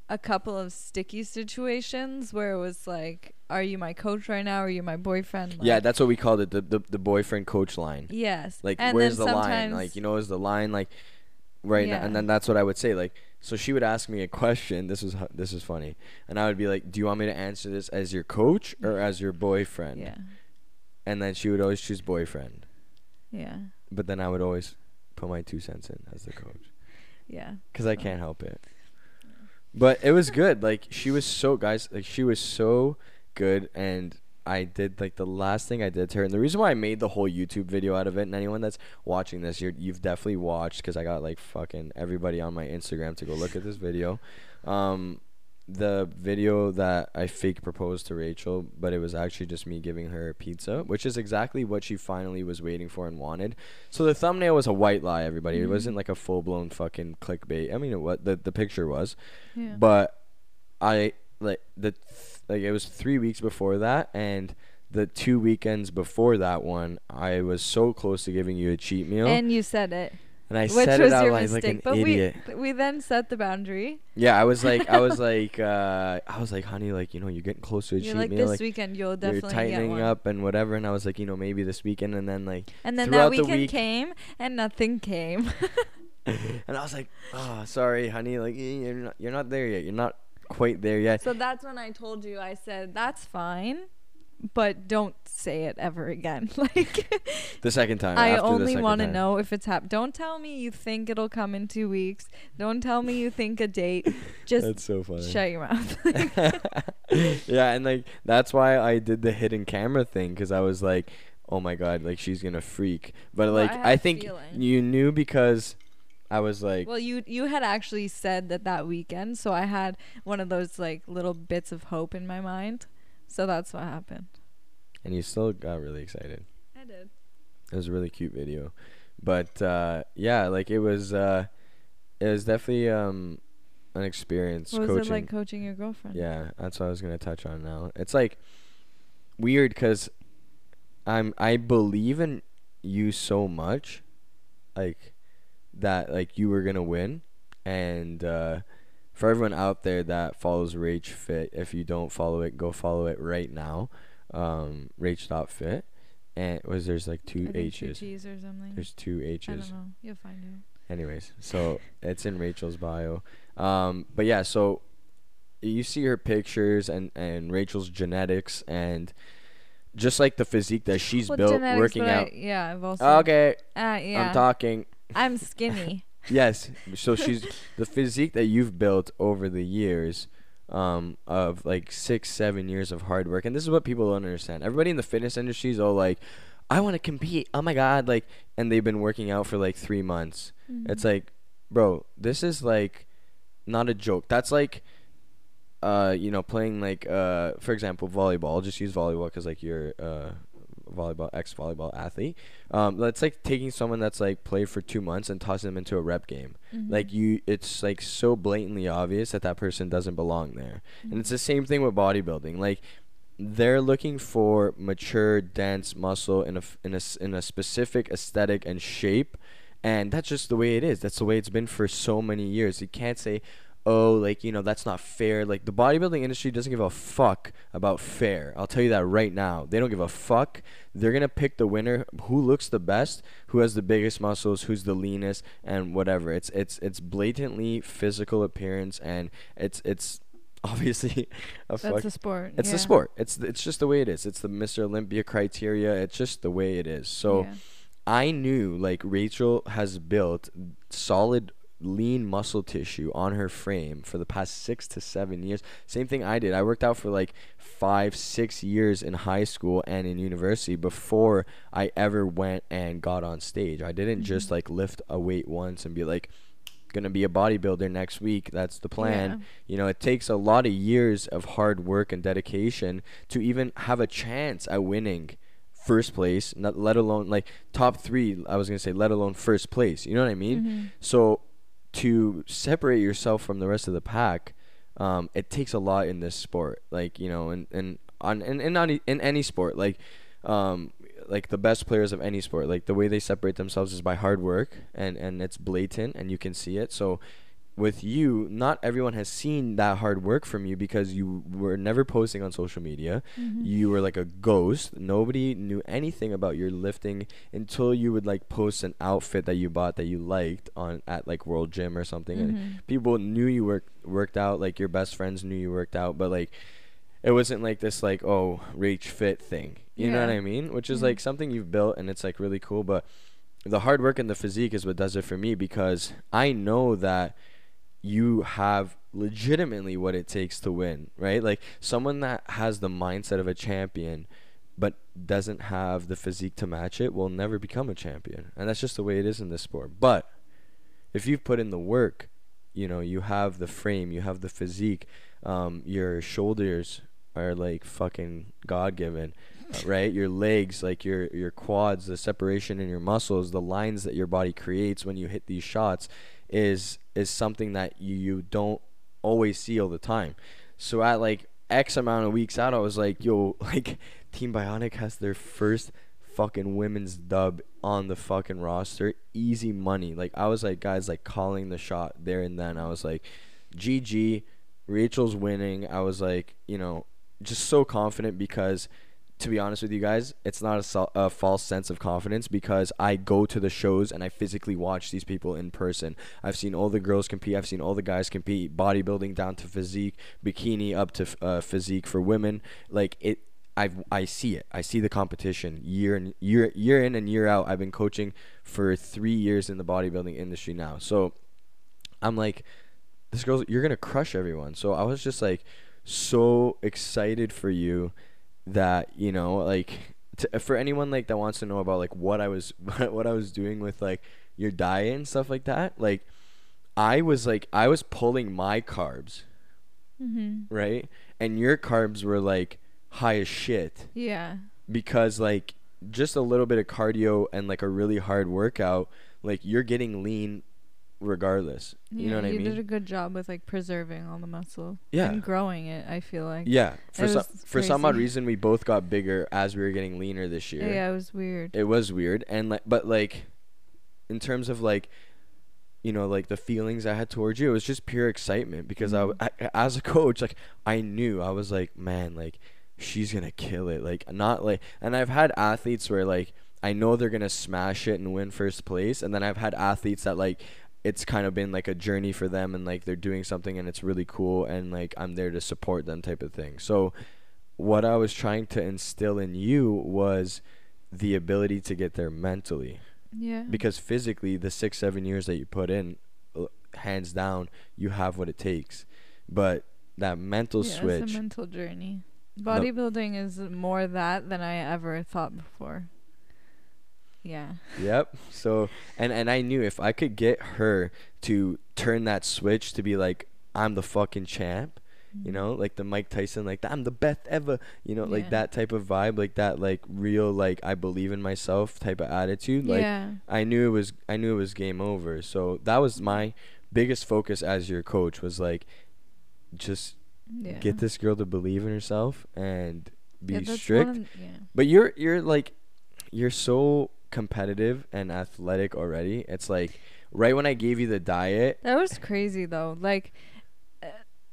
Speaker 2: a couple of sticky situations where it was like, are you my coach right now? Or are you my boyfriend?
Speaker 1: yeah that's what we called it the, the the boyfriend coach line
Speaker 2: yes.
Speaker 1: like
Speaker 2: and
Speaker 1: where's the line like you know is the line like right now and then that's what i would say like so she would ask me a question this is this is funny and i would be like do you want me to answer this as your coach or as your boyfriend
Speaker 2: Yeah.
Speaker 1: and then she would always choose boyfriend
Speaker 2: Yeah.
Speaker 1: but then i would always put my two cents in as the coach
Speaker 2: Yeah.
Speaker 1: because i can't help it but it was good like she was so guys like she was so good and I did like the last thing I did to her, and the reason why I made the whole YouTube video out of it, and anyone that's watching this, you're, you've definitely watched because I got like fucking everybody on my Instagram to go look at this video. Um, the video that I fake proposed to Rachel, but it was actually just me giving her a pizza, which is exactly what she finally was waiting for and wanted. So the thumbnail was a white lie, everybody. It
Speaker 2: Mhm.
Speaker 1: wasn't like a full blown fucking clickbait. I mean, what the the picture was,
Speaker 2: Yeah.
Speaker 1: but I like the th- like it was three weeks before that, and the two weekends before that one, I was so close to giving you a cheat meal, and
Speaker 2: you said it,
Speaker 1: I
Speaker 2: which
Speaker 1: said
Speaker 2: was
Speaker 1: it out
Speaker 2: your
Speaker 1: loud
Speaker 2: mistake.
Speaker 1: like an
Speaker 2: but
Speaker 1: idiot.
Speaker 2: we we then set the boundary.
Speaker 1: yeah, I was like, I was like, uh, I was like, honey, like you know, you're getting close to a
Speaker 2: You're
Speaker 1: cheat
Speaker 2: like
Speaker 1: meal,
Speaker 2: this
Speaker 1: like.
Speaker 2: weekend you'll
Speaker 1: You're
Speaker 2: definitely get
Speaker 1: tightening
Speaker 2: one.
Speaker 1: up and whatever, and I was like, you know, maybe this weekend, and then like,
Speaker 2: And then
Speaker 1: throughout
Speaker 2: that
Speaker 1: the
Speaker 2: weekend
Speaker 1: week-
Speaker 2: came and nothing came.
Speaker 1: and I was like, oh, sorry, honey, like you're not, you're not there yet, you're not quite there yet.
Speaker 2: so that's when I told you I said that's fine, but don't say it ever again. like
Speaker 1: The second time,
Speaker 2: I only want to know if it's hap. Don't tell me you think it'll come in 2 weeks. Don't tell me you think a date. Just
Speaker 1: That's so funny.
Speaker 2: shut your mouth.
Speaker 1: yeah, and like that's why I did the hidden camera thing because I was like, oh my god, like she's gonna freak. But
Speaker 2: Well, I
Speaker 1: like I,
Speaker 2: a
Speaker 1: think you knew because I was like,
Speaker 2: well, you you had actually said that that weekend, so I had one of those like little bits of hope in my mind. So that's what happened.
Speaker 1: and you still got really excited.
Speaker 2: I did.
Speaker 1: It was a really cute video, but uh, yeah, like it was, uh, it was definitely um, an experience
Speaker 2: What was it like coaching your girlfriend?
Speaker 1: Yeah, that's what I was gonna touch on now. It's like weird because I'm I believe in you so much, like that like you were gonna win, and uh, for everyone out there that follows Rach Fit, if you don't follow it, go follow it right now. Um, Rach dot Fit, and was there's like
Speaker 2: I
Speaker 1: two
Speaker 2: think two
Speaker 1: H's.
Speaker 2: Or something.
Speaker 1: There's two
Speaker 2: I
Speaker 1: H's.
Speaker 2: don't know. You'll find it.
Speaker 1: Anyways, so it's in Rachel's bio. Um, but yeah, so you see her pictures and and Rachel's genetics and just like the physique that she's
Speaker 2: Well,
Speaker 1: built
Speaker 2: genetics,
Speaker 1: working
Speaker 2: but I-
Speaker 1: out.
Speaker 2: yeah, I've also.
Speaker 1: Okay,
Speaker 2: Uh, yeah.
Speaker 1: I'm talking.
Speaker 2: I'm skinny.
Speaker 1: Yes, so she's the physique that you've built over the years. Um, of like six, seven years of hard work, and this is what people don't understand. Everybody in the fitness industry is all like, "I want to compete." Oh my god! Like, and they've been working out for like three months. It's like, bro, this is like not a joke. That's like uh, you know, playing like uh for example, volleyball. I'll just use volleyball cuz like you're uh volleyball ex volleyball athlete. Um that's like taking someone that's like played for 2 months and tossing them into a rep game.
Speaker 2: Mm-hmm.
Speaker 1: Like you it's like so blatantly obvious that that person doesn't belong there. And it's the same thing with bodybuilding. Like they're looking for mature, dense muscle in a in a in a specific aesthetic and shape, and that's just the way it is. That's the way it's been for so many years. You can't say, "Oh, like you know, that's not fair." Like the bodybuilding industry doesn't give a fuck about fair. I'll tell you that right now. They don't give a fuck. They're gonna pick the winner, who looks the best, who has the biggest muscles, who's the leanest, and whatever. It's it's it's blatantly physical appearance, and it's it's obviously a
Speaker 2: That's
Speaker 1: fuck.
Speaker 2: a sport.
Speaker 1: It's
Speaker 2: yeah.
Speaker 1: the sport. It's it's just the way it is. It's the Mr. Olympia criteria. It's just the way it is. So
Speaker 2: Yeah.
Speaker 1: I knew like Rachel has built solid lean muscle tissue on her frame for the past 6 to 7 years. Same thing I did. I worked out for like 5 6 years in high school and in university before I ever went and got on stage. I didn't just
Speaker 2: Mhm.
Speaker 1: like lift a weight once and be like to be a bodybuilder next week. That's the plan.
Speaker 2: Yeah.
Speaker 1: You know, it takes a lot of years of hard work and dedication to even have a chance at winning first place, not let alone like top 3, I was going to say let alone first place. You know what I mean?
Speaker 2: Mhm.
Speaker 1: So to separate yourself from the rest of the pack, um, it takes a lot in this sport. Like, you know, and and on and, and e- in any sport, like um like the best players of any sport, like the way they separate themselves is by hard work and and it's blatant and you can see it. So with you, not everyone has seen that hard work from you because you were never posting on social media.
Speaker 2: Mhm.
Speaker 1: You were like a ghost. Nobody knew anything about your lifting until you would like post an outfit that you bought that you liked on at like World Gym or something and
Speaker 2: Mhm.
Speaker 1: people knew you worked worked out, like your best friends knew you worked out, but like it wasn't like this like oh Rach fit thing. You know what I mean? Which is
Speaker 2: Mhm.
Speaker 1: like something you've built and it's like really cool, but the hard work and the physique is what does it for me because I know that you have legitimately what it takes to win, right? Like someone that has the mindset of a champion but doesn't have the physique to match it will never become a champion. And that's just the way it is in this sport. But if you've put in the work, you know, you have the frame, you have the physique, um, your shoulders are like fucking God given, right? Your legs, like your your quads, the separation in your muscles, the lines that your body creates when you hit these shots, is is something that you, you don't always see all the time. So at like X amount of weeks out, I was like, yo, like Team Bionic has their first fucking women's dub on the fucking roster. Easy money. Like I was like guys like calling the shot there and then. I was like, GG, Rachel's winning. I was like, you know, just so confident because to be honest with you guys, it's not a, a false sense of confidence because I go to the shows and I physically watch these people in person. I've seen all the girls compete. I've seen all the guys compete. Bodybuilding down to physique, bikini up to uh, physique for women. Like it, I I see it. I see the competition year and year year in and year out. I've been coaching for three years in the bodybuilding industry now. So I'm like, this girl's you're gonna crush everyone. So I was just like so excited for you that you know like to, for anyone like that wants to know about like what I was what I was doing with like your diet and stuff like that. Like I was like I was pulling my carbs
Speaker 2: Mhm.
Speaker 1: right, and your carbs were like high as shit
Speaker 2: Yeah.
Speaker 1: because like just a little bit of cardio and like a really hard workout, like you're getting lean regardless. You know what I mean?
Speaker 2: you did a good job with like preserving all the muscle.
Speaker 1: Yeah.
Speaker 2: And growing it, I feel like.
Speaker 1: yeah, for some for some odd reason we both got bigger as we were getting leaner this year.
Speaker 2: Yeah, it was weird.
Speaker 1: It was weird and like but like in terms of like you know like the feelings I had towards you it was just pure excitement because I, w-
Speaker 2: Mhm.
Speaker 1: I as a coach like I knew I was like man like she's going to kill it like not like and I've had athletes where like I know they're going to smash it and win first place and then I've had athletes that like it's kind of been like a journey for them and like they're doing something and it's really cool and like I'm there to support them type of thing. So what I was trying to instill in you was the ability to get there mentally
Speaker 2: yeah.
Speaker 1: because physically the 6 7 years that you put in hands down you have what it takes. But that mental
Speaker 2: yeah,
Speaker 1: switch
Speaker 2: It's a mental journey. Bodybuilding is more that than I ever thought before. Yeah.
Speaker 1: Yep. So and and I knew if I could get her to turn that switch to be like I'm the fucking champ, you
Speaker 2: Mhm.
Speaker 1: know, like the Mike Tyson like I'm the best ever, you know, like
Speaker 2: Yeah.
Speaker 1: that type of vibe, like that like real like I believe in myself type of attitude. Like
Speaker 2: yeah.
Speaker 1: I knew it was I knew it was game over. So that was my biggest focus as your coach was like just
Speaker 2: Yeah.
Speaker 1: get this girl to believe in herself and be strict.
Speaker 2: of- yeah.
Speaker 1: But you're you're like you're so competitive and athletic already. It's like right when I gave you the diet,
Speaker 2: That was crazy though. Like uh,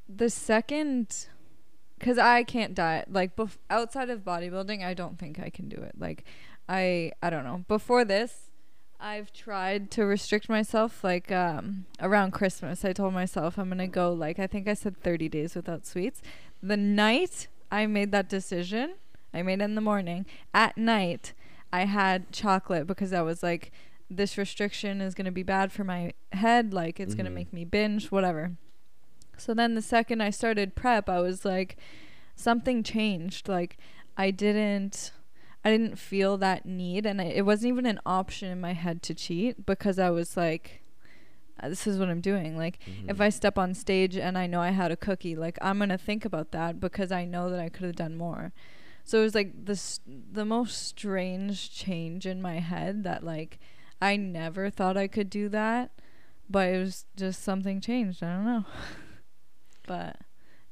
Speaker 2: the second cuz I can't diet like bef- outside of bodybuilding, I don't think I can do it. Like I I don't know. Before this, I've tried to restrict myself like um around Christmas. I told myself I'm going to go like I think I said 30 days without sweets. The night I made that decision, I made it in the morning. At night, I had chocolate because I was like this restriction is going to be bad for my head like it's going to make me binge whatever. So then the second i started prep i was like something changed. Like i didn't i didn't feel that need and I, it wasn't even an option in my head to cheat because i was like uh, this is what i'm doing. Like if
Speaker 1: Mhm.
Speaker 2: i step on stage and i know i had a cookie like i'm going to think about that because i know that i could have done more so it was like this the most strange change in my head that like I never thought I could do that, but it was just something changed. I don't know. but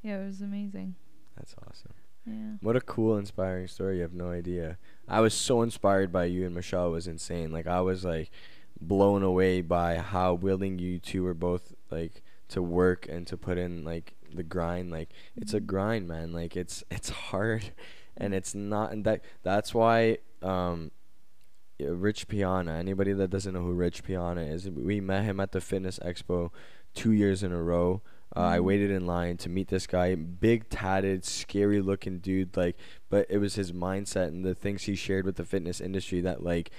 Speaker 2: yeah, it was amazing.
Speaker 1: That's awesome.
Speaker 2: Yeah.
Speaker 1: What a cool, inspiring story. You have no idea. I was so inspired by you and Michelle. It was insane. Like I was like blown away by how willing you two were both like to work and to put in like the grind. Like it's a
Speaker 2: Mhm.
Speaker 1: grind, man. Like it's it's hard, and it's not. And that that's why um, Rich Piana. Anybody that doesn't know who Rich Piana is, we met him at the Fitness Expo two years in a row. Uh, I
Speaker 2: Mhm.
Speaker 1: waited in line to meet this guy, big tatted, scary looking dude. Like, but it was his mindset and the things he shared with the fitness industry that, like,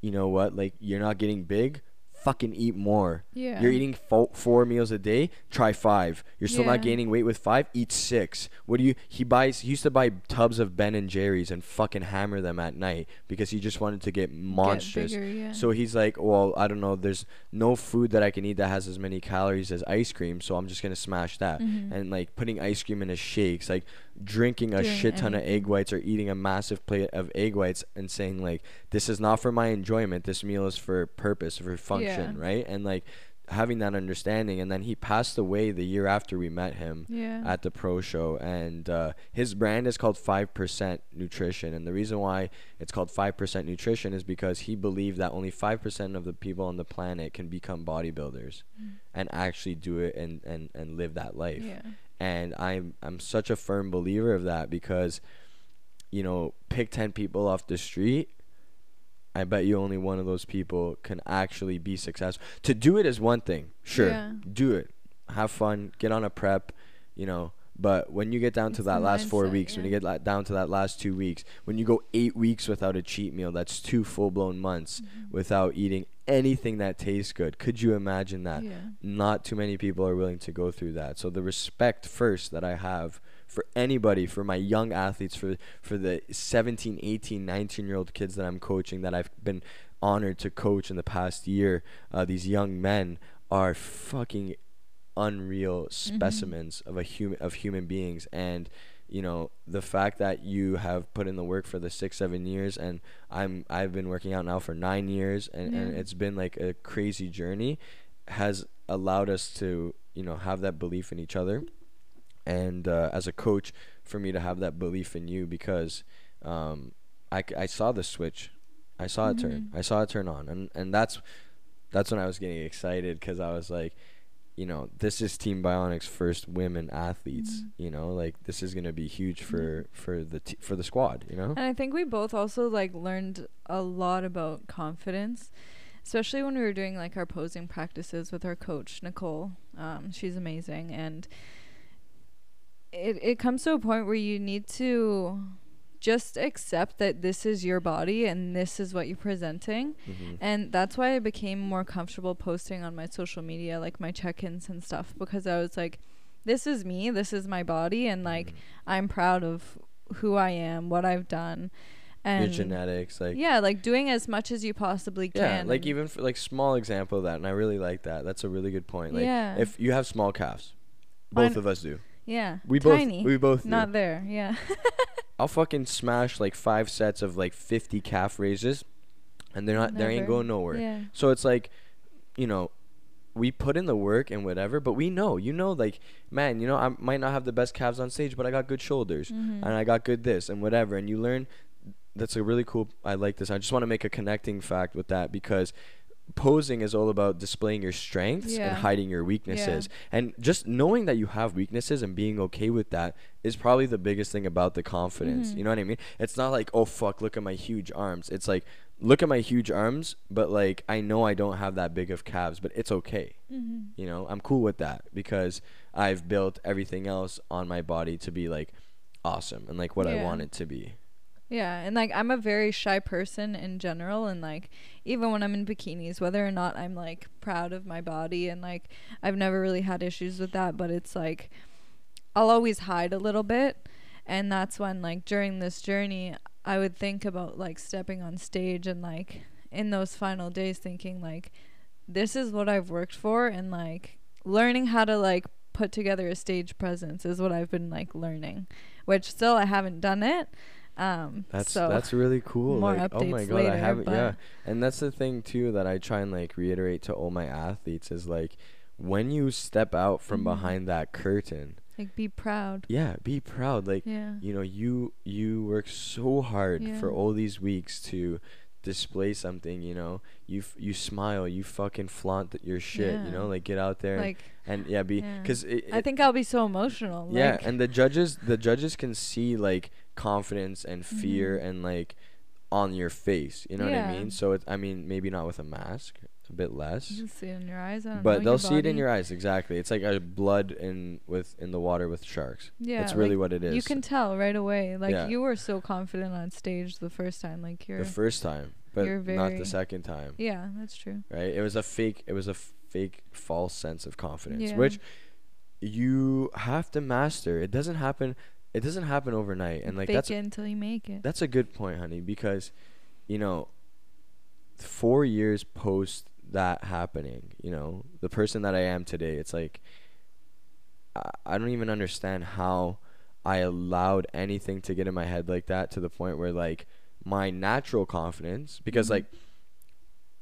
Speaker 1: you know what? Like, you're not getting big. Fucking eat more.
Speaker 2: Yeah.
Speaker 1: You're eating fo- four meals a day. Try five. You're still not gaining weight with five. Eat six. What do you? He buys. He used to buy tubs of Ben and Jerry's and fucking hammer them at night because he just wanted to get monstrous.
Speaker 2: Get bigger, yeah.
Speaker 1: So he's like, well, I don't know. There's no food that I can eat that has as many calories as ice cream, so I'm just gonna smash that.
Speaker 2: Mhm.
Speaker 1: And like putting ice cream in his shakes, like drinking a
Speaker 2: Doing
Speaker 1: shit ton of egg whites or eating a massive plate of egg whites and saying like, this is not for my enjoyment. This meal is for purpose, for function,
Speaker 2: Yeah.
Speaker 1: right? And like having that understanding. And then he passed away the year after we met him
Speaker 2: yeah.
Speaker 1: at the pro show and uh, his brand is called 5% nutrition and the reason why it's called 5% nutrition is because he believed that only 5% of the people on the planet can become bodybuilders
Speaker 2: Mm.
Speaker 1: and actually do it and, and, and live that life
Speaker 2: yeah.
Speaker 1: And I'm I'm such a firm believer of that because you know pick 10 people off the street I bet you only one of those people can actually be successful. To do it is one thing. Sure.
Speaker 2: Yeah.
Speaker 1: Do it. Have fun, get on a prep, you know, but when you get down to
Speaker 2: It's
Speaker 1: that
Speaker 2: the
Speaker 1: last 4
Speaker 2: mindset,
Speaker 1: weeks, when you get down to that last 2 weeks, when you go 8 weeks without a cheat meal, that's two full-blown months
Speaker 2: Mhm.
Speaker 1: without eating anything that tastes good. Could you imagine that?
Speaker 2: Yeah.
Speaker 1: not too many people are willing to go through that. So the respect first that I have for anybody, for my young athletes, for for the 17, 18, 19 year old kids that I'm coaching that I've been honored to coach in the past year, uh, these young men are fucking unreal specimens of a human of human beings. And you know the fact that you have put in the work for the six seven years and i'm i've been working out now for nine years and, and it's been like a crazy journey has allowed us to you know have that belief in each other. And uh, as a coach for me to have that belief in you because um, I, I saw the switch. I saw it turn.
Speaker 2: Mhm.
Speaker 1: i saw it turn on. And and that's that's when i was getting excited because i was like you know this is team bionic's first women athletes
Speaker 2: Mhm.
Speaker 1: you know like this is going to be huge for
Speaker 2: Mhm.
Speaker 1: for the t- for the squad you know
Speaker 2: And I think we both also like learned a lot about confidence, especially when we were doing like our posing practices with our coach Nicole. Um, she's amazing, and it it comes to a point where you need to just accept that this is your body and this is what you're presenting.
Speaker 1: Mhm.
Speaker 2: And that's why I became more comfortable posting on my social media, like my check ins and stuff, because I was like, this is me, this is my body, and like
Speaker 1: Mhm.
Speaker 2: I'm proud of who I am, what I've done.
Speaker 1: your
Speaker 2: And
Speaker 1: genetics like
Speaker 2: yeah, like doing as much as you possibly can.
Speaker 1: Yeah, like even for like small example of that, and I really like that. That's a really good point. Like
Speaker 2: Yeah.
Speaker 1: if you have small calves, both of us do.
Speaker 2: Yeah,
Speaker 1: We
Speaker 2: tiny,
Speaker 1: both we both do.
Speaker 2: not there. Yeah,
Speaker 1: I'll fucking smash like five sets of like 50 calf raises, and they're not they ain't going nowhere.
Speaker 2: Yeah,
Speaker 1: So it's like, you know, we put in the work and whatever, but we know, you know, like, man, you know, I might not have the best calves on stage, but I got good shoulders
Speaker 2: Mhm.
Speaker 1: and I got good this and whatever. And you learn that's a really cool, I like this. I just want to make a connecting fact with that because posing is all about displaying your strengths
Speaker 2: Yeah.
Speaker 1: and hiding your weaknesses. And just knowing that you have weaknesses and being okay with that is probably the biggest thing about the confidence.
Speaker 2: Mhm.
Speaker 1: You know what I mean? It's not like, oh, fuck, look at my huge arms. It's like, look at my huge arms, but like, I know I don't have that big of calves, but it's okay.
Speaker 2: Mhm.
Speaker 1: You know, I'm cool with that because I've built everything else on my body to be like awesome and like what I want it to be.
Speaker 2: Yeah, and like I'm a very shy person in general and like even when I'm in bikinis whether or not I'm like proud of my body and like I've never really had issues with that but it's like I'll always hide a little bit and that's when like during this journey I would think about like stepping on stage and like in those final days thinking like this is what I've worked for and like learning how to like put together a stage presence is what I've been like learning which still I haven't done it um
Speaker 1: That's
Speaker 2: so
Speaker 1: that's really cool.
Speaker 2: more
Speaker 1: like, oh my god, I haven't. Yeah, and that's the thing too that I try and like reiterate to all my athletes is like when you step out from
Speaker 2: Mhm.
Speaker 1: behind that curtain,
Speaker 2: like be proud
Speaker 1: yeah, be proud. Like
Speaker 2: yeah
Speaker 1: you know, you you work so hard for all these weeks to display something. You know, you f- you smile, you fucking flaunt your shit. You know, like get out there
Speaker 2: like
Speaker 1: and yeah, be
Speaker 2: yeah.
Speaker 1: because
Speaker 2: I think I'll be so emotional
Speaker 1: yeah,
Speaker 2: like,
Speaker 1: and the judges the judges can see like confidence and fear
Speaker 2: Mhm.
Speaker 1: and like on your face. You know what I mean? So it's I mean maybe not with a mask, a bit less.
Speaker 2: you can see it in your eyes I don't know,
Speaker 1: But they'll see it in your eyes exactly. It's like a blood in with in the water with sharks.
Speaker 2: yeah
Speaker 1: That's really
Speaker 2: like,
Speaker 1: what it is.
Speaker 2: you can tell right away like
Speaker 1: Yeah.
Speaker 2: you were so confident on stage the first time like you're
Speaker 1: the first time, but not the second time.
Speaker 2: yeah that's true
Speaker 1: Right? It was a fake it was a fake false sense of confidence,
Speaker 2: Yeah.
Speaker 1: which you have to master. It doesn't happen it doesn't happen overnight and like
Speaker 2: fake
Speaker 1: that's
Speaker 2: it until you make it
Speaker 1: That's a good point, honey, because you know, four years post that happening, you know, the person that I am today, it's like I, I don't even understand how I allowed anything to get in my head like that to the point where like my natural confidence because
Speaker 2: Mhm.
Speaker 1: like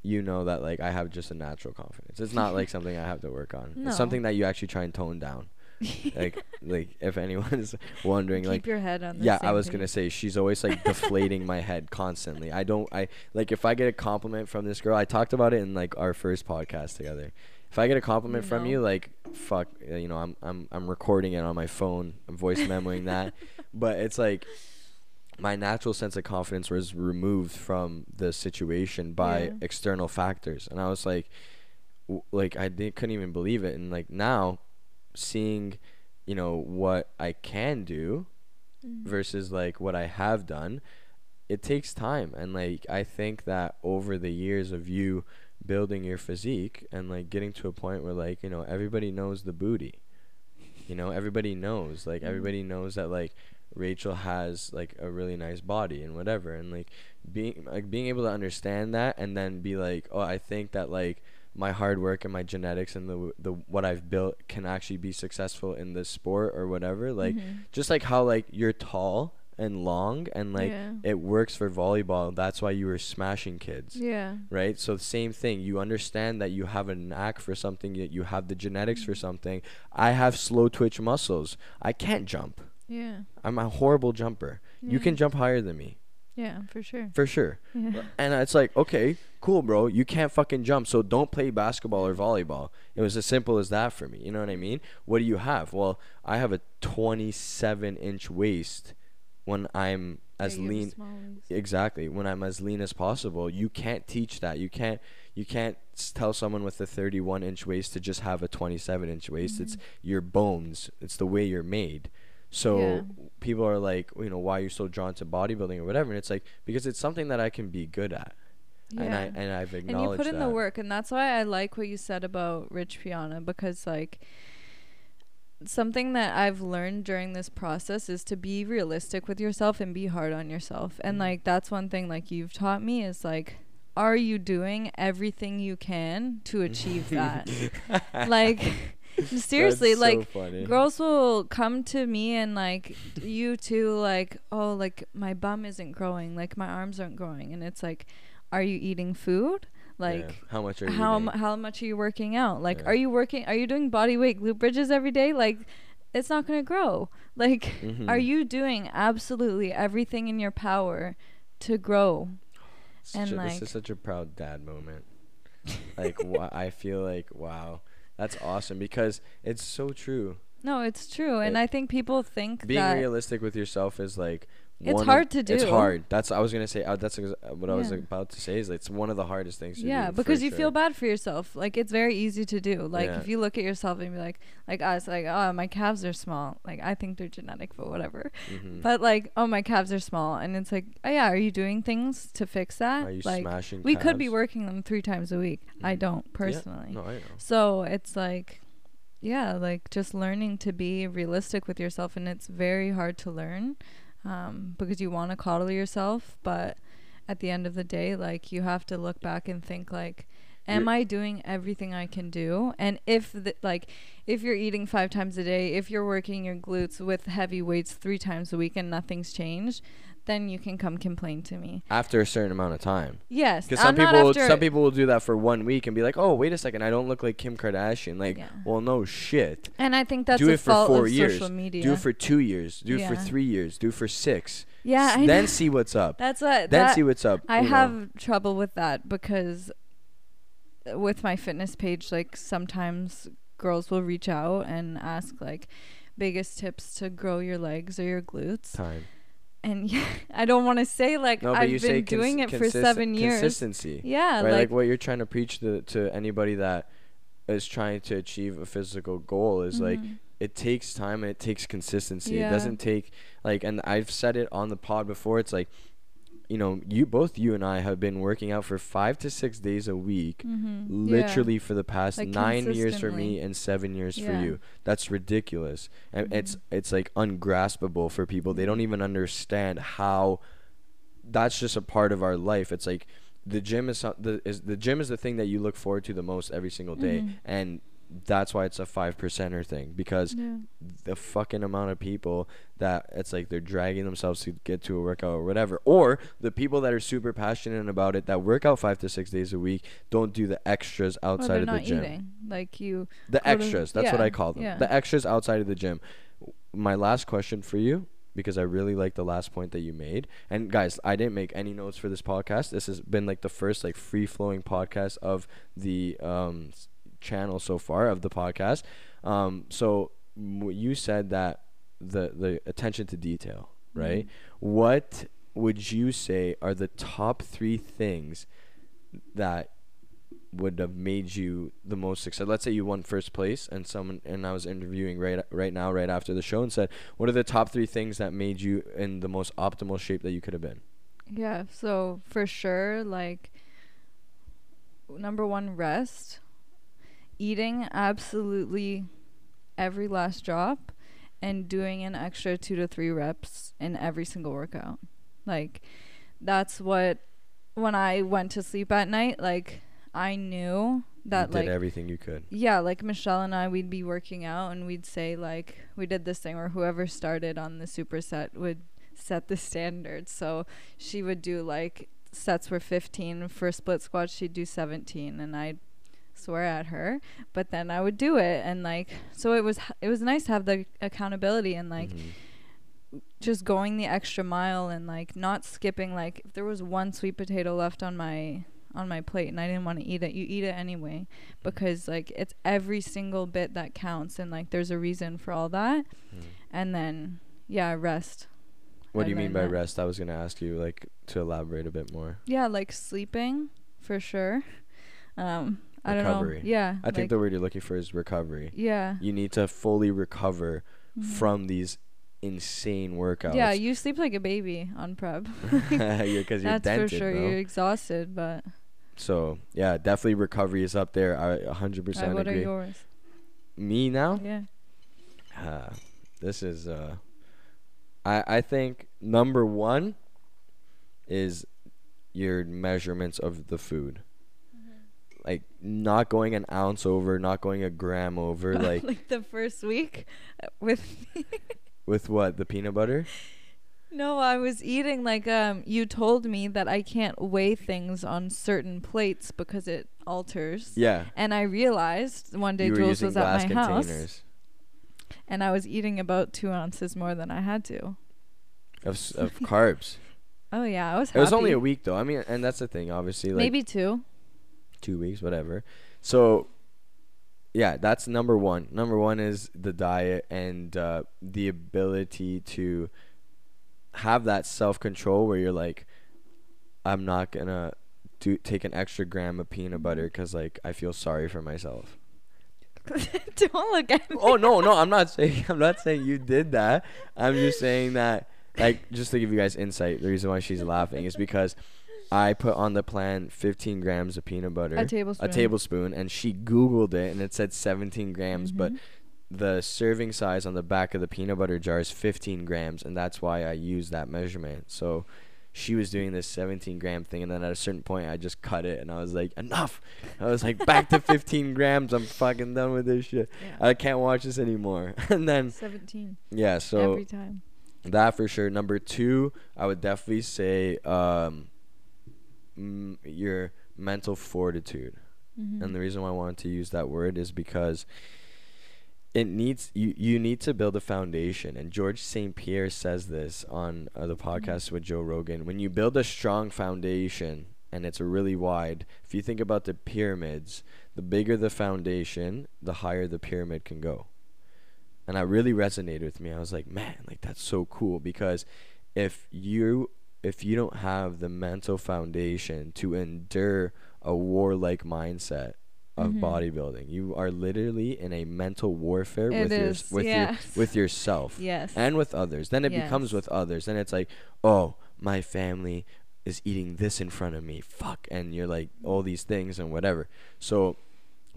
Speaker 1: you know that like I have just a natural confidence. It's not like something I have to work on.
Speaker 2: No.
Speaker 1: It's something that you actually try and tone down. like like if anyone's wondering
Speaker 2: keep
Speaker 1: like Keep
Speaker 2: your head on
Speaker 1: yeah i was gonna say she's always like deflating my head constantly. I don't i like if i get a compliment from this girl i talked about it in like our first podcast together. If i get a compliment from you like fuck uh, you know i'm i'm i'm recording it on my phone i'm voice memoing that. But it's like my natural sense of confidence was removed from the situation by
Speaker 2: Yeah.
Speaker 1: external factors. And i was like w- like i didn't, couldn't even believe it. And like now seeing you know what i can do
Speaker 2: Mm.
Speaker 1: versus like what I have done, it takes time. And like I think that over the years of you building your physique and like getting to a point where like, you know, everybody knows the booty. You know, everybody knows. Like
Speaker 2: Mhm.
Speaker 1: everybody knows that like Rachel has like a really nice body and whatever and like being like being able to understand that and then be like, "Oh, I think that like my hard work and my genetics and the the what I've built can actually be successful in this sport or whatever." Like
Speaker 2: Mhm.
Speaker 1: just like how like you're tall and long and like
Speaker 2: yeah.
Speaker 1: it works for volleyball that's why you were smashing kids.
Speaker 2: Yeah.
Speaker 1: Right? So same thing. You understand that you have a knack for something that you have the genetics for
Speaker 2: Mhm.
Speaker 1: something. I have slow twitch muscles. I can't jump.
Speaker 2: Yeah.
Speaker 1: I'm a horrible jumper. You can jump higher than me
Speaker 2: yeah for sure.
Speaker 1: For sure.
Speaker 2: Yeah.
Speaker 1: And it's like okay cool bro. You can't fucking jump so don't play basketball or volleyball. It was as simple as that for me you know what i mean? What do you have? Well i have a 27 inch waist when i'm as
Speaker 2: Yeah, you have a
Speaker 1: lean exactly when i'm as lean as possible. You can't teach that. You can't you can't tell someone with a 31 inch waist to just have a 27 inch waist. It's
Speaker 2: Mhm.
Speaker 1: your bones. It's the way you're made so
Speaker 2: Yeah.
Speaker 1: people are like you know why are you're so drawn to bodybuilding or whatever and it's like because it's something that i can be good at and I and I've acknowledged that and
Speaker 2: you put in
Speaker 1: that.
Speaker 2: the work and that's why i like what you said about rich piana because like something that i've learned during this process is to be realistic with yourself and be hard on yourself and
Speaker 1: Mhm.
Speaker 2: like that's one thing like you've taught me is like are you doing everything you can to achieve that like seriously
Speaker 1: so
Speaker 2: like
Speaker 1: funny.
Speaker 2: girls will come to me and like you too like oh like my bum isn't growing like my arms aren't growing and it's like are you eating food Like
Speaker 1: Yeah. how much are you
Speaker 2: how mu- how much are you working out? Like
Speaker 1: Yeah.
Speaker 2: are you working are you doing body weight glute bridges every day? Like it's not going to grow. Like are
Speaker 1: Mhm.
Speaker 2: you doing absolutely everything in your power to grow?
Speaker 1: Such
Speaker 2: and,
Speaker 1: a-
Speaker 2: like-
Speaker 1: this is such a proud dad moment. Like wha- I feel like wow, that's awesome because it's so true.
Speaker 2: No, it's true. And
Speaker 1: It-
Speaker 2: I think people think
Speaker 1: Being realistic with yourself is like
Speaker 2: It's
Speaker 1: one of-
Speaker 2: hard to do It's
Speaker 1: hard. That's I was gonna say. Uh, that's what I was about to say. Is it's one of the hardest things to
Speaker 2: yeah,
Speaker 1: do.
Speaker 2: because you
Speaker 1: sure.
Speaker 2: feel bad for yourself. Like it's very easy to do. Like
Speaker 1: Yeah.
Speaker 2: if you look at yourself and be like, like us, like oh my calves are small. Like I think they're genetic, but whatever.
Speaker 1: Mhm.
Speaker 2: But like oh my calves are small, and it's like oh yeah, are you doing things to fix that?
Speaker 1: Are you
Speaker 2: like
Speaker 1: smashing?
Speaker 2: we could be working them three times a week. I
Speaker 1: Mhm.
Speaker 2: don't personally. Yeah.
Speaker 1: No, I know.
Speaker 2: So it's like, yeah, like just learning to be realistic with yourself, and it's very hard to learn, um, because you want to coddle yourself, but at the end of the day, like you have to look back and think like. Am I doing everything I can do? And if the, like if you're eating 5 times a day, if you're working your glutes with heavy weights 3 times a week and nothing's changed, then you can come complain to me.
Speaker 1: After a certain amount of time,
Speaker 2: Yes,
Speaker 1: because some people, will, some people will do that for one week and be like, "Oh, wait a second, I don't look like Kim Kardashian." Like,
Speaker 2: Yeah.
Speaker 1: well, no shit.
Speaker 2: And I think that's
Speaker 1: do
Speaker 2: a
Speaker 1: it for
Speaker 2: fault
Speaker 1: four
Speaker 2: of
Speaker 1: years.
Speaker 2: social media.
Speaker 1: Do it for two years. Do it for three years. Do it for six.
Speaker 2: yeah, I
Speaker 1: then
Speaker 2: know.
Speaker 1: see what's up.
Speaker 2: That's what
Speaker 1: then
Speaker 2: that,
Speaker 1: see what's up.
Speaker 2: I
Speaker 1: know.
Speaker 2: have trouble with that because with my fitness page, like sometimes girls will reach out and ask like biggest tips to grow your legs or your glutes.
Speaker 1: time.
Speaker 2: And yeah, I don't want to say like
Speaker 1: No,
Speaker 2: I've been doing
Speaker 1: cons-
Speaker 2: it for seven years.
Speaker 1: Consistency.
Speaker 2: Yeah,
Speaker 1: right? Like,
Speaker 2: like,
Speaker 1: what you're trying to preach to to anybody that is trying to achieve a physical goal is like
Speaker 2: mhm.
Speaker 1: it takes time and it takes consistency.
Speaker 2: Yeah.
Speaker 1: It doesn't take like and I've said it on the pod before. It's like you know, you both you and I have been working out for 5 to 6 days a week
Speaker 2: Mhm. Yeah.
Speaker 1: literally for the past
Speaker 2: Like
Speaker 1: 9 years for me and 7 years for you. That's ridiculous. And it's it's like ungraspable for people. They don't even understand how that's just a part of our life. It's like the gym is the is the gym is the thing that you look forward to the most every single day,
Speaker 2: Mhm.
Speaker 1: and that's why it's a five percenter thing because
Speaker 2: Yeah.
Speaker 1: the fucking amount of people that it's like they're dragging themselves to get to a workout or whatever, or the people that are super passionate about it that work out five to six days a week don't do the extras outside of the gym.
Speaker 2: eating. Like you
Speaker 1: The
Speaker 2: go to-
Speaker 1: extras. That's what I call them.
Speaker 2: yeah.
Speaker 1: The extras outside of the gym. My last question for you, because I really like the last point that you made. And guys, I didn't make any notes for this podcast. This has been like the first like free flowing podcast of the um channel so far of the podcast. Um, so you said that the the attention to detail, right?
Speaker 2: Mhm.
Speaker 1: What would you say are the top three things that would have made you the most success? Let's say you won first place, and someone and I was interviewing right right now, right after the show, and said, "What are the top three things that made you in the most optimal shape that you could have been?"
Speaker 2: Yeah, so for sure, like number one, rest. Eating absolutely every last drop and doing an extra two to three reps in every single workout. Like that's what when I went to sleep at night, like I knew that
Speaker 1: you
Speaker 2: like
Speaker 1: did everything you could.
Speaker 2: yeah, like Michelle and I, we'd be working out and we'd say like we did this thing where whoever started on the superset would set the standard. So she would do like sets were 15 for split squats, she'd do 17, and I'd swear at her, but then I would do it, and like so it was it was nice to have the accountability and like
Speaker 1: Mhm.
Speaker 2: just going the extra mile and like not skipping like if there was one sweet potato left on my on my plate and I didn't want to eat it, you eat it anyway because like it's every single bit that counts and like there's a reason for all that.
Speaker 1: Mhm.
Speaker 2: And then yeah, rest.
Speaker 1: What do you mean by
Speaker 2: that.
Speaker 1: rest? I was gonna ask you like to elaborate a bit more.
Speaker 2: Yeah, like sleeping for sure. Um I don't
Speaker 1: Recovery.
Speaker 2: know. Yeah.
Speaker 1: I think the word you're looking for is recovery.
Speaker 2: yeah.
Speaker 1: You need to fully recover
Speaker 2: Mhm.
Speaker 1: from these insane workouts.
Speaker 2: Yeah, you sleep like a baby on prep.
Speaker 1: because you're
Speaker 2: That's
Speaker 1: dented,
Speaker 2: for sure.
Speaker 1: bro.
Speaker 2: You're exhausted, but
Speaker 1: So yeah, definitely recovery is up there. I 100%
Speaker 2: uh, what are yours?
Speaker 1: Me now?
Speaker 2: Yeah.
Speaker 1: Uh, this is uh, I I think number one is your measurements of the food. Like not going an ounce over, not going a gram over. Like
Speaker 2: like the first week uh, with
Speaker 1: with what the peanut butter.
Speaker 2: No, I was eating like um you told me that I can't weigh things on certain plates because it alters.
Speaker 1: Yeah.
Speaker 2: And I realized one day Jules was at my house and I was eating about two ounces more than I had to.
Speaker 1: of, of carbs.
Speaker 2: Oh yeah, I was
Speaker 1: It was only a week though. I mean, and that's the thing. Obviously, like
Speaker 2: Maybe two.
Speaker 1: Two weeks, whatever. So, yeah, that's number one. Number one is the diet and uh, the ability to have that self control where you're like, I'm not gonna do take an extra gram of peanut butter because like I feel sorry for myself.
Speaker 2: Don't look at me.
Speaker 1: oh no, no, I'm not saying I'm not saying you did that. I'm just saying that like just to give you guys insight, the reason why she's laughing is because I put on the plan 15 grams of peanut butter,
Speaker 2: A tablespoon.
Speaker 1: a tablespoon, and she Googled it and it said 17 grams, but
Speaker 2: Mhm.
Speaker 1: the serving size on the back of the peanut butter jar is 15 grams, and that's why I use that measurement. So she was doing this 17 gram thing, and then at a certain point, I just cut it, and I was like, enough. I was like, back to 15 grams. I'm fucking done with this shit.
Speaker 2: Yeah.
Speaker 1: I can't watch this anymore. and then,
Speaker 2: 17
Speaker 1: yeah, so
Speaker 2: every time.
Speaker 1: that for sure. Number two, I would definitely say um, m- your mental fortitude.
Speaker 2: Mhm.
Speaker 1: And the reason why I wanted to use that word is because it needs you you need to build a foundation and George St. Pierre says this on uh, the podcast with Joe Rogan when you build a strong foundation and it's really wide if you think about the pyramids the bigger the foundation the higher the pyramid can go and that really resonated with me I was like man like that's so cool because if you if you don't have the mental foundation to endure a warlike mindset of
Speaker 2: Mhm.
Speaker 1: bodybuilding. You are literally in a mental warfare
Speaker 2: It
Speaker 1: with your with
Speaker 2: yes.
Speaker 1: your with yourself
Speaker 2: Yes.
Speaker 1: and with others. Then it becomes with others. Then it's like, oh, my family is eating this in front of me. Fuck, and you're like all these things and whatever. So,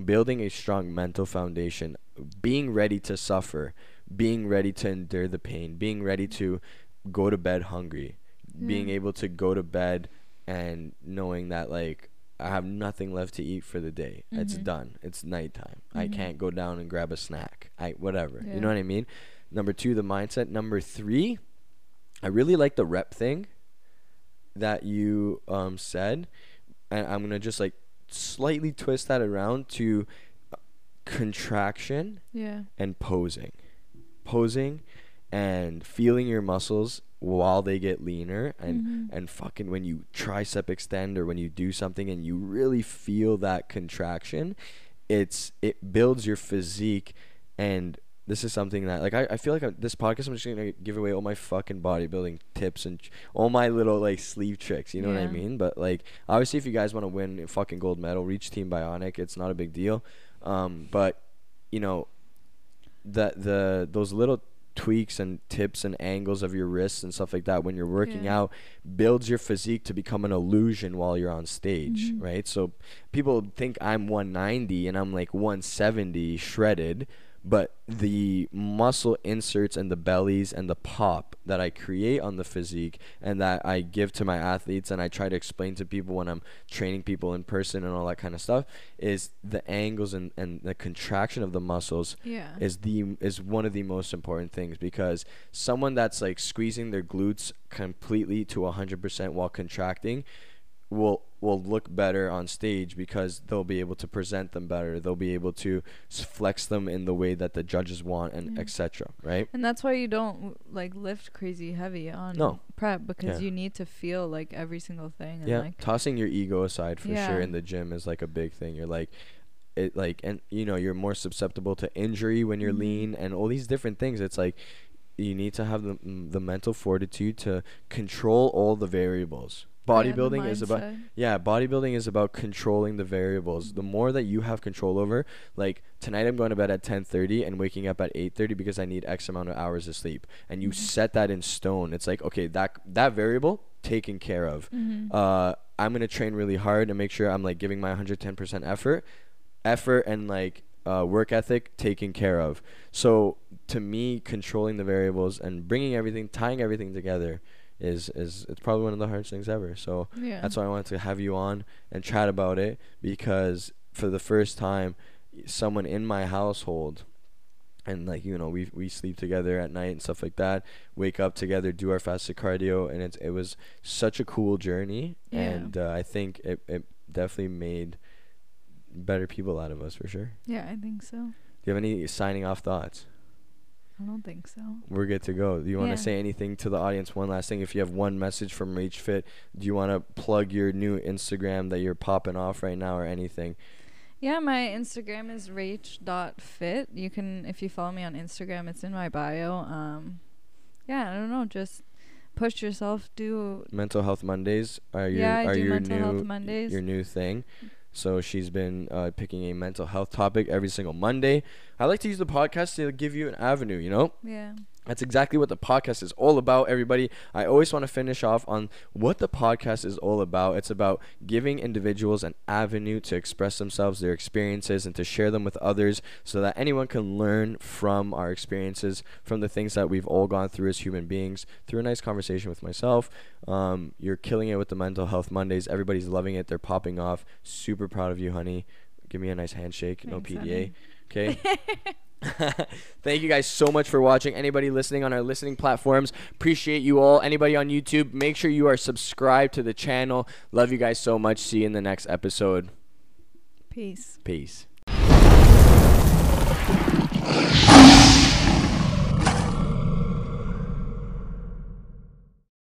Speaker 1: building a strong mental foundation, being ready to suffer, being ready to endure the pain, being ready to go to bed hungry, being able to go to bed and knowing that like I have nothing left to eat for the day. It's
Speaker 2: Mhm.
Speaker 1: done. It's nighttime. I
Speaker 2: Mhm.
Speaker 1: can't go down and grab a snack. I whatever. You know what I mean? Number two, the mindset. Number three, I really like the rep thing that you um said, and I'm gonna just like slightly twist that around to uh, contraction
Speaker 2: yeah.
Speaker 1: and posing. Posing and feeling your muscles while they get leaner and
Speaker 2: Mhm.
Speaker 1: and fucking when you tricep extend or when you do something and you really feel that contraction, it's it builds your physique and this is something that like I, I feel like I, this podcast I'm just gonna give away all my fucking bodybuilding tips and all my little like sleeve tricks. You know what I mean? But like obviously, if you guys want to win a fucking gold medal, reach Team Bionic. It's not a big deal. Um, but you know, the the those little tweaks and tips and angles of your wrists and stuff like that when you're working
Speaker 2: Yeah.
Speaker 1: out builds your physique to become an illusion while you're on stage,
Speaker 2: Mhm.
Speaker 1: right? So people think I'm 190 and I'm like 170 shredded, but the muscle inserts and the bellies and the pop that I create on the physique and that I give to my athletes and I try to explain to people when I'm training people in person and all that kind of stuff is the angles and, and the contraction of the muscles
Speaker 2: Yeah.
Speaker 1: is the is one of the most important things because someone that's like squeezing their glutes completely to 100% while contracting will will look better on stage because they'll be able to present them better they'll be able to flex them in the way that the judges want and
Speaker 2: Yeah.
Speaker 1: etc right
Speaker 2: And that's why you don't like lift crazy heavy on
Speaker 1: No.
Speaker 2: prep because
Speaker 1: Yeah.
Speaker 2: you need to feel like every single thing and
Speaker 1: yeah
Speaker 2: like
Speaker 1: tossing your ego aside for sure in the gym is like a big thing you're like it like and you know you're more susceptible to injury when you're
Speaker 2: Mhm.
Speaker 1: lean and all these different things it's like you need to have the mm, the mental fortitude to control all the variables
Speaker 2: yeah,
Speaker 1: bodybuilding is about yeah bodybuilding is about controlling the variables the more that you have control over like tonight i'm going to bed at 10.30 and waking up at 8.30 because i need x amount of hours of sleep and you
Speaker 2: Mhm.
Speaker 1: set that in stone it's like okay that that variable taken care of
Speaker 2: Mhm.
Speaker 1: uh, I'm gonna train really hard and make sure I'm like giving my 110% effort, effort and like uh, work ethic taken care of. So to me, controlling the variables and bringing everything, tying everything together, is is it's probably one of the hardest things ever. So
Speaker 2: yeah.
Speaker 1: that's why I wanted to have you on and chat about it because for the first time, someone in my household and like you know we we sleep together at night and stuff like that wake up together do our fasted cardio and it's it was such a cool journey
Speaker 2: Yeah.
Speaker 1: and uh, i think it, it definitely made better people out of us for sure
Speaker 2: Yeah, I think so.
Speaker 1: do you have any signing off thoughts
Speaker 2: I don't think so.
Speaker 1: we're good to go do you want to
Speaker 2: Yeah.
Speaker 1: say anything to the audience one last thing if you have one message from reach fit do you want to plug your new instagram that you're popping off right now or anything
Speaker 2: Yeah, my Instagram is rach.fit. You can if you follow me on Instagram, it's in my bio. Um yeah, I don't know, just push yourself, do
Speaker 1: mental health mondays are your
Speaker 2: Yeah, I
Speaker 1: are
Speaker 2: do
Speaker 1: your
Speaker 2: mental
Speaker 1: new
Speaker 2: health Mondays.
Speaker 1: your new thing so she's been uh, picking a mental health topic every single monday i like to use the podcast to give you an avenue you know
Speaker 2: yeah.
Speaker 1: That's exactly what the podcast is all about everybody. I always want to finish off on what the podcast is all about. It's about giving individuals an avenue to express themselves their experiences and to share them with others so that anyone can learn from our experiences from the things that we've all gone through as human beings through a nice conversation with myself. Um, you're killing it with the mental health mondays. Everybody's loving it. They're popping off. Super proud of you honey. Give me a nice handshake. No pda
Speaker 2: honey.
Speaker 1: okay Thank you guys so much for watching. Anybody listening on our listening platforms, appreciate you all. Anybody on YouTube, make sure you are subscribed to the channel. Love you guys so much. See you in the next episode.
Speaker 2: Peace.
Speaker 1: Peace.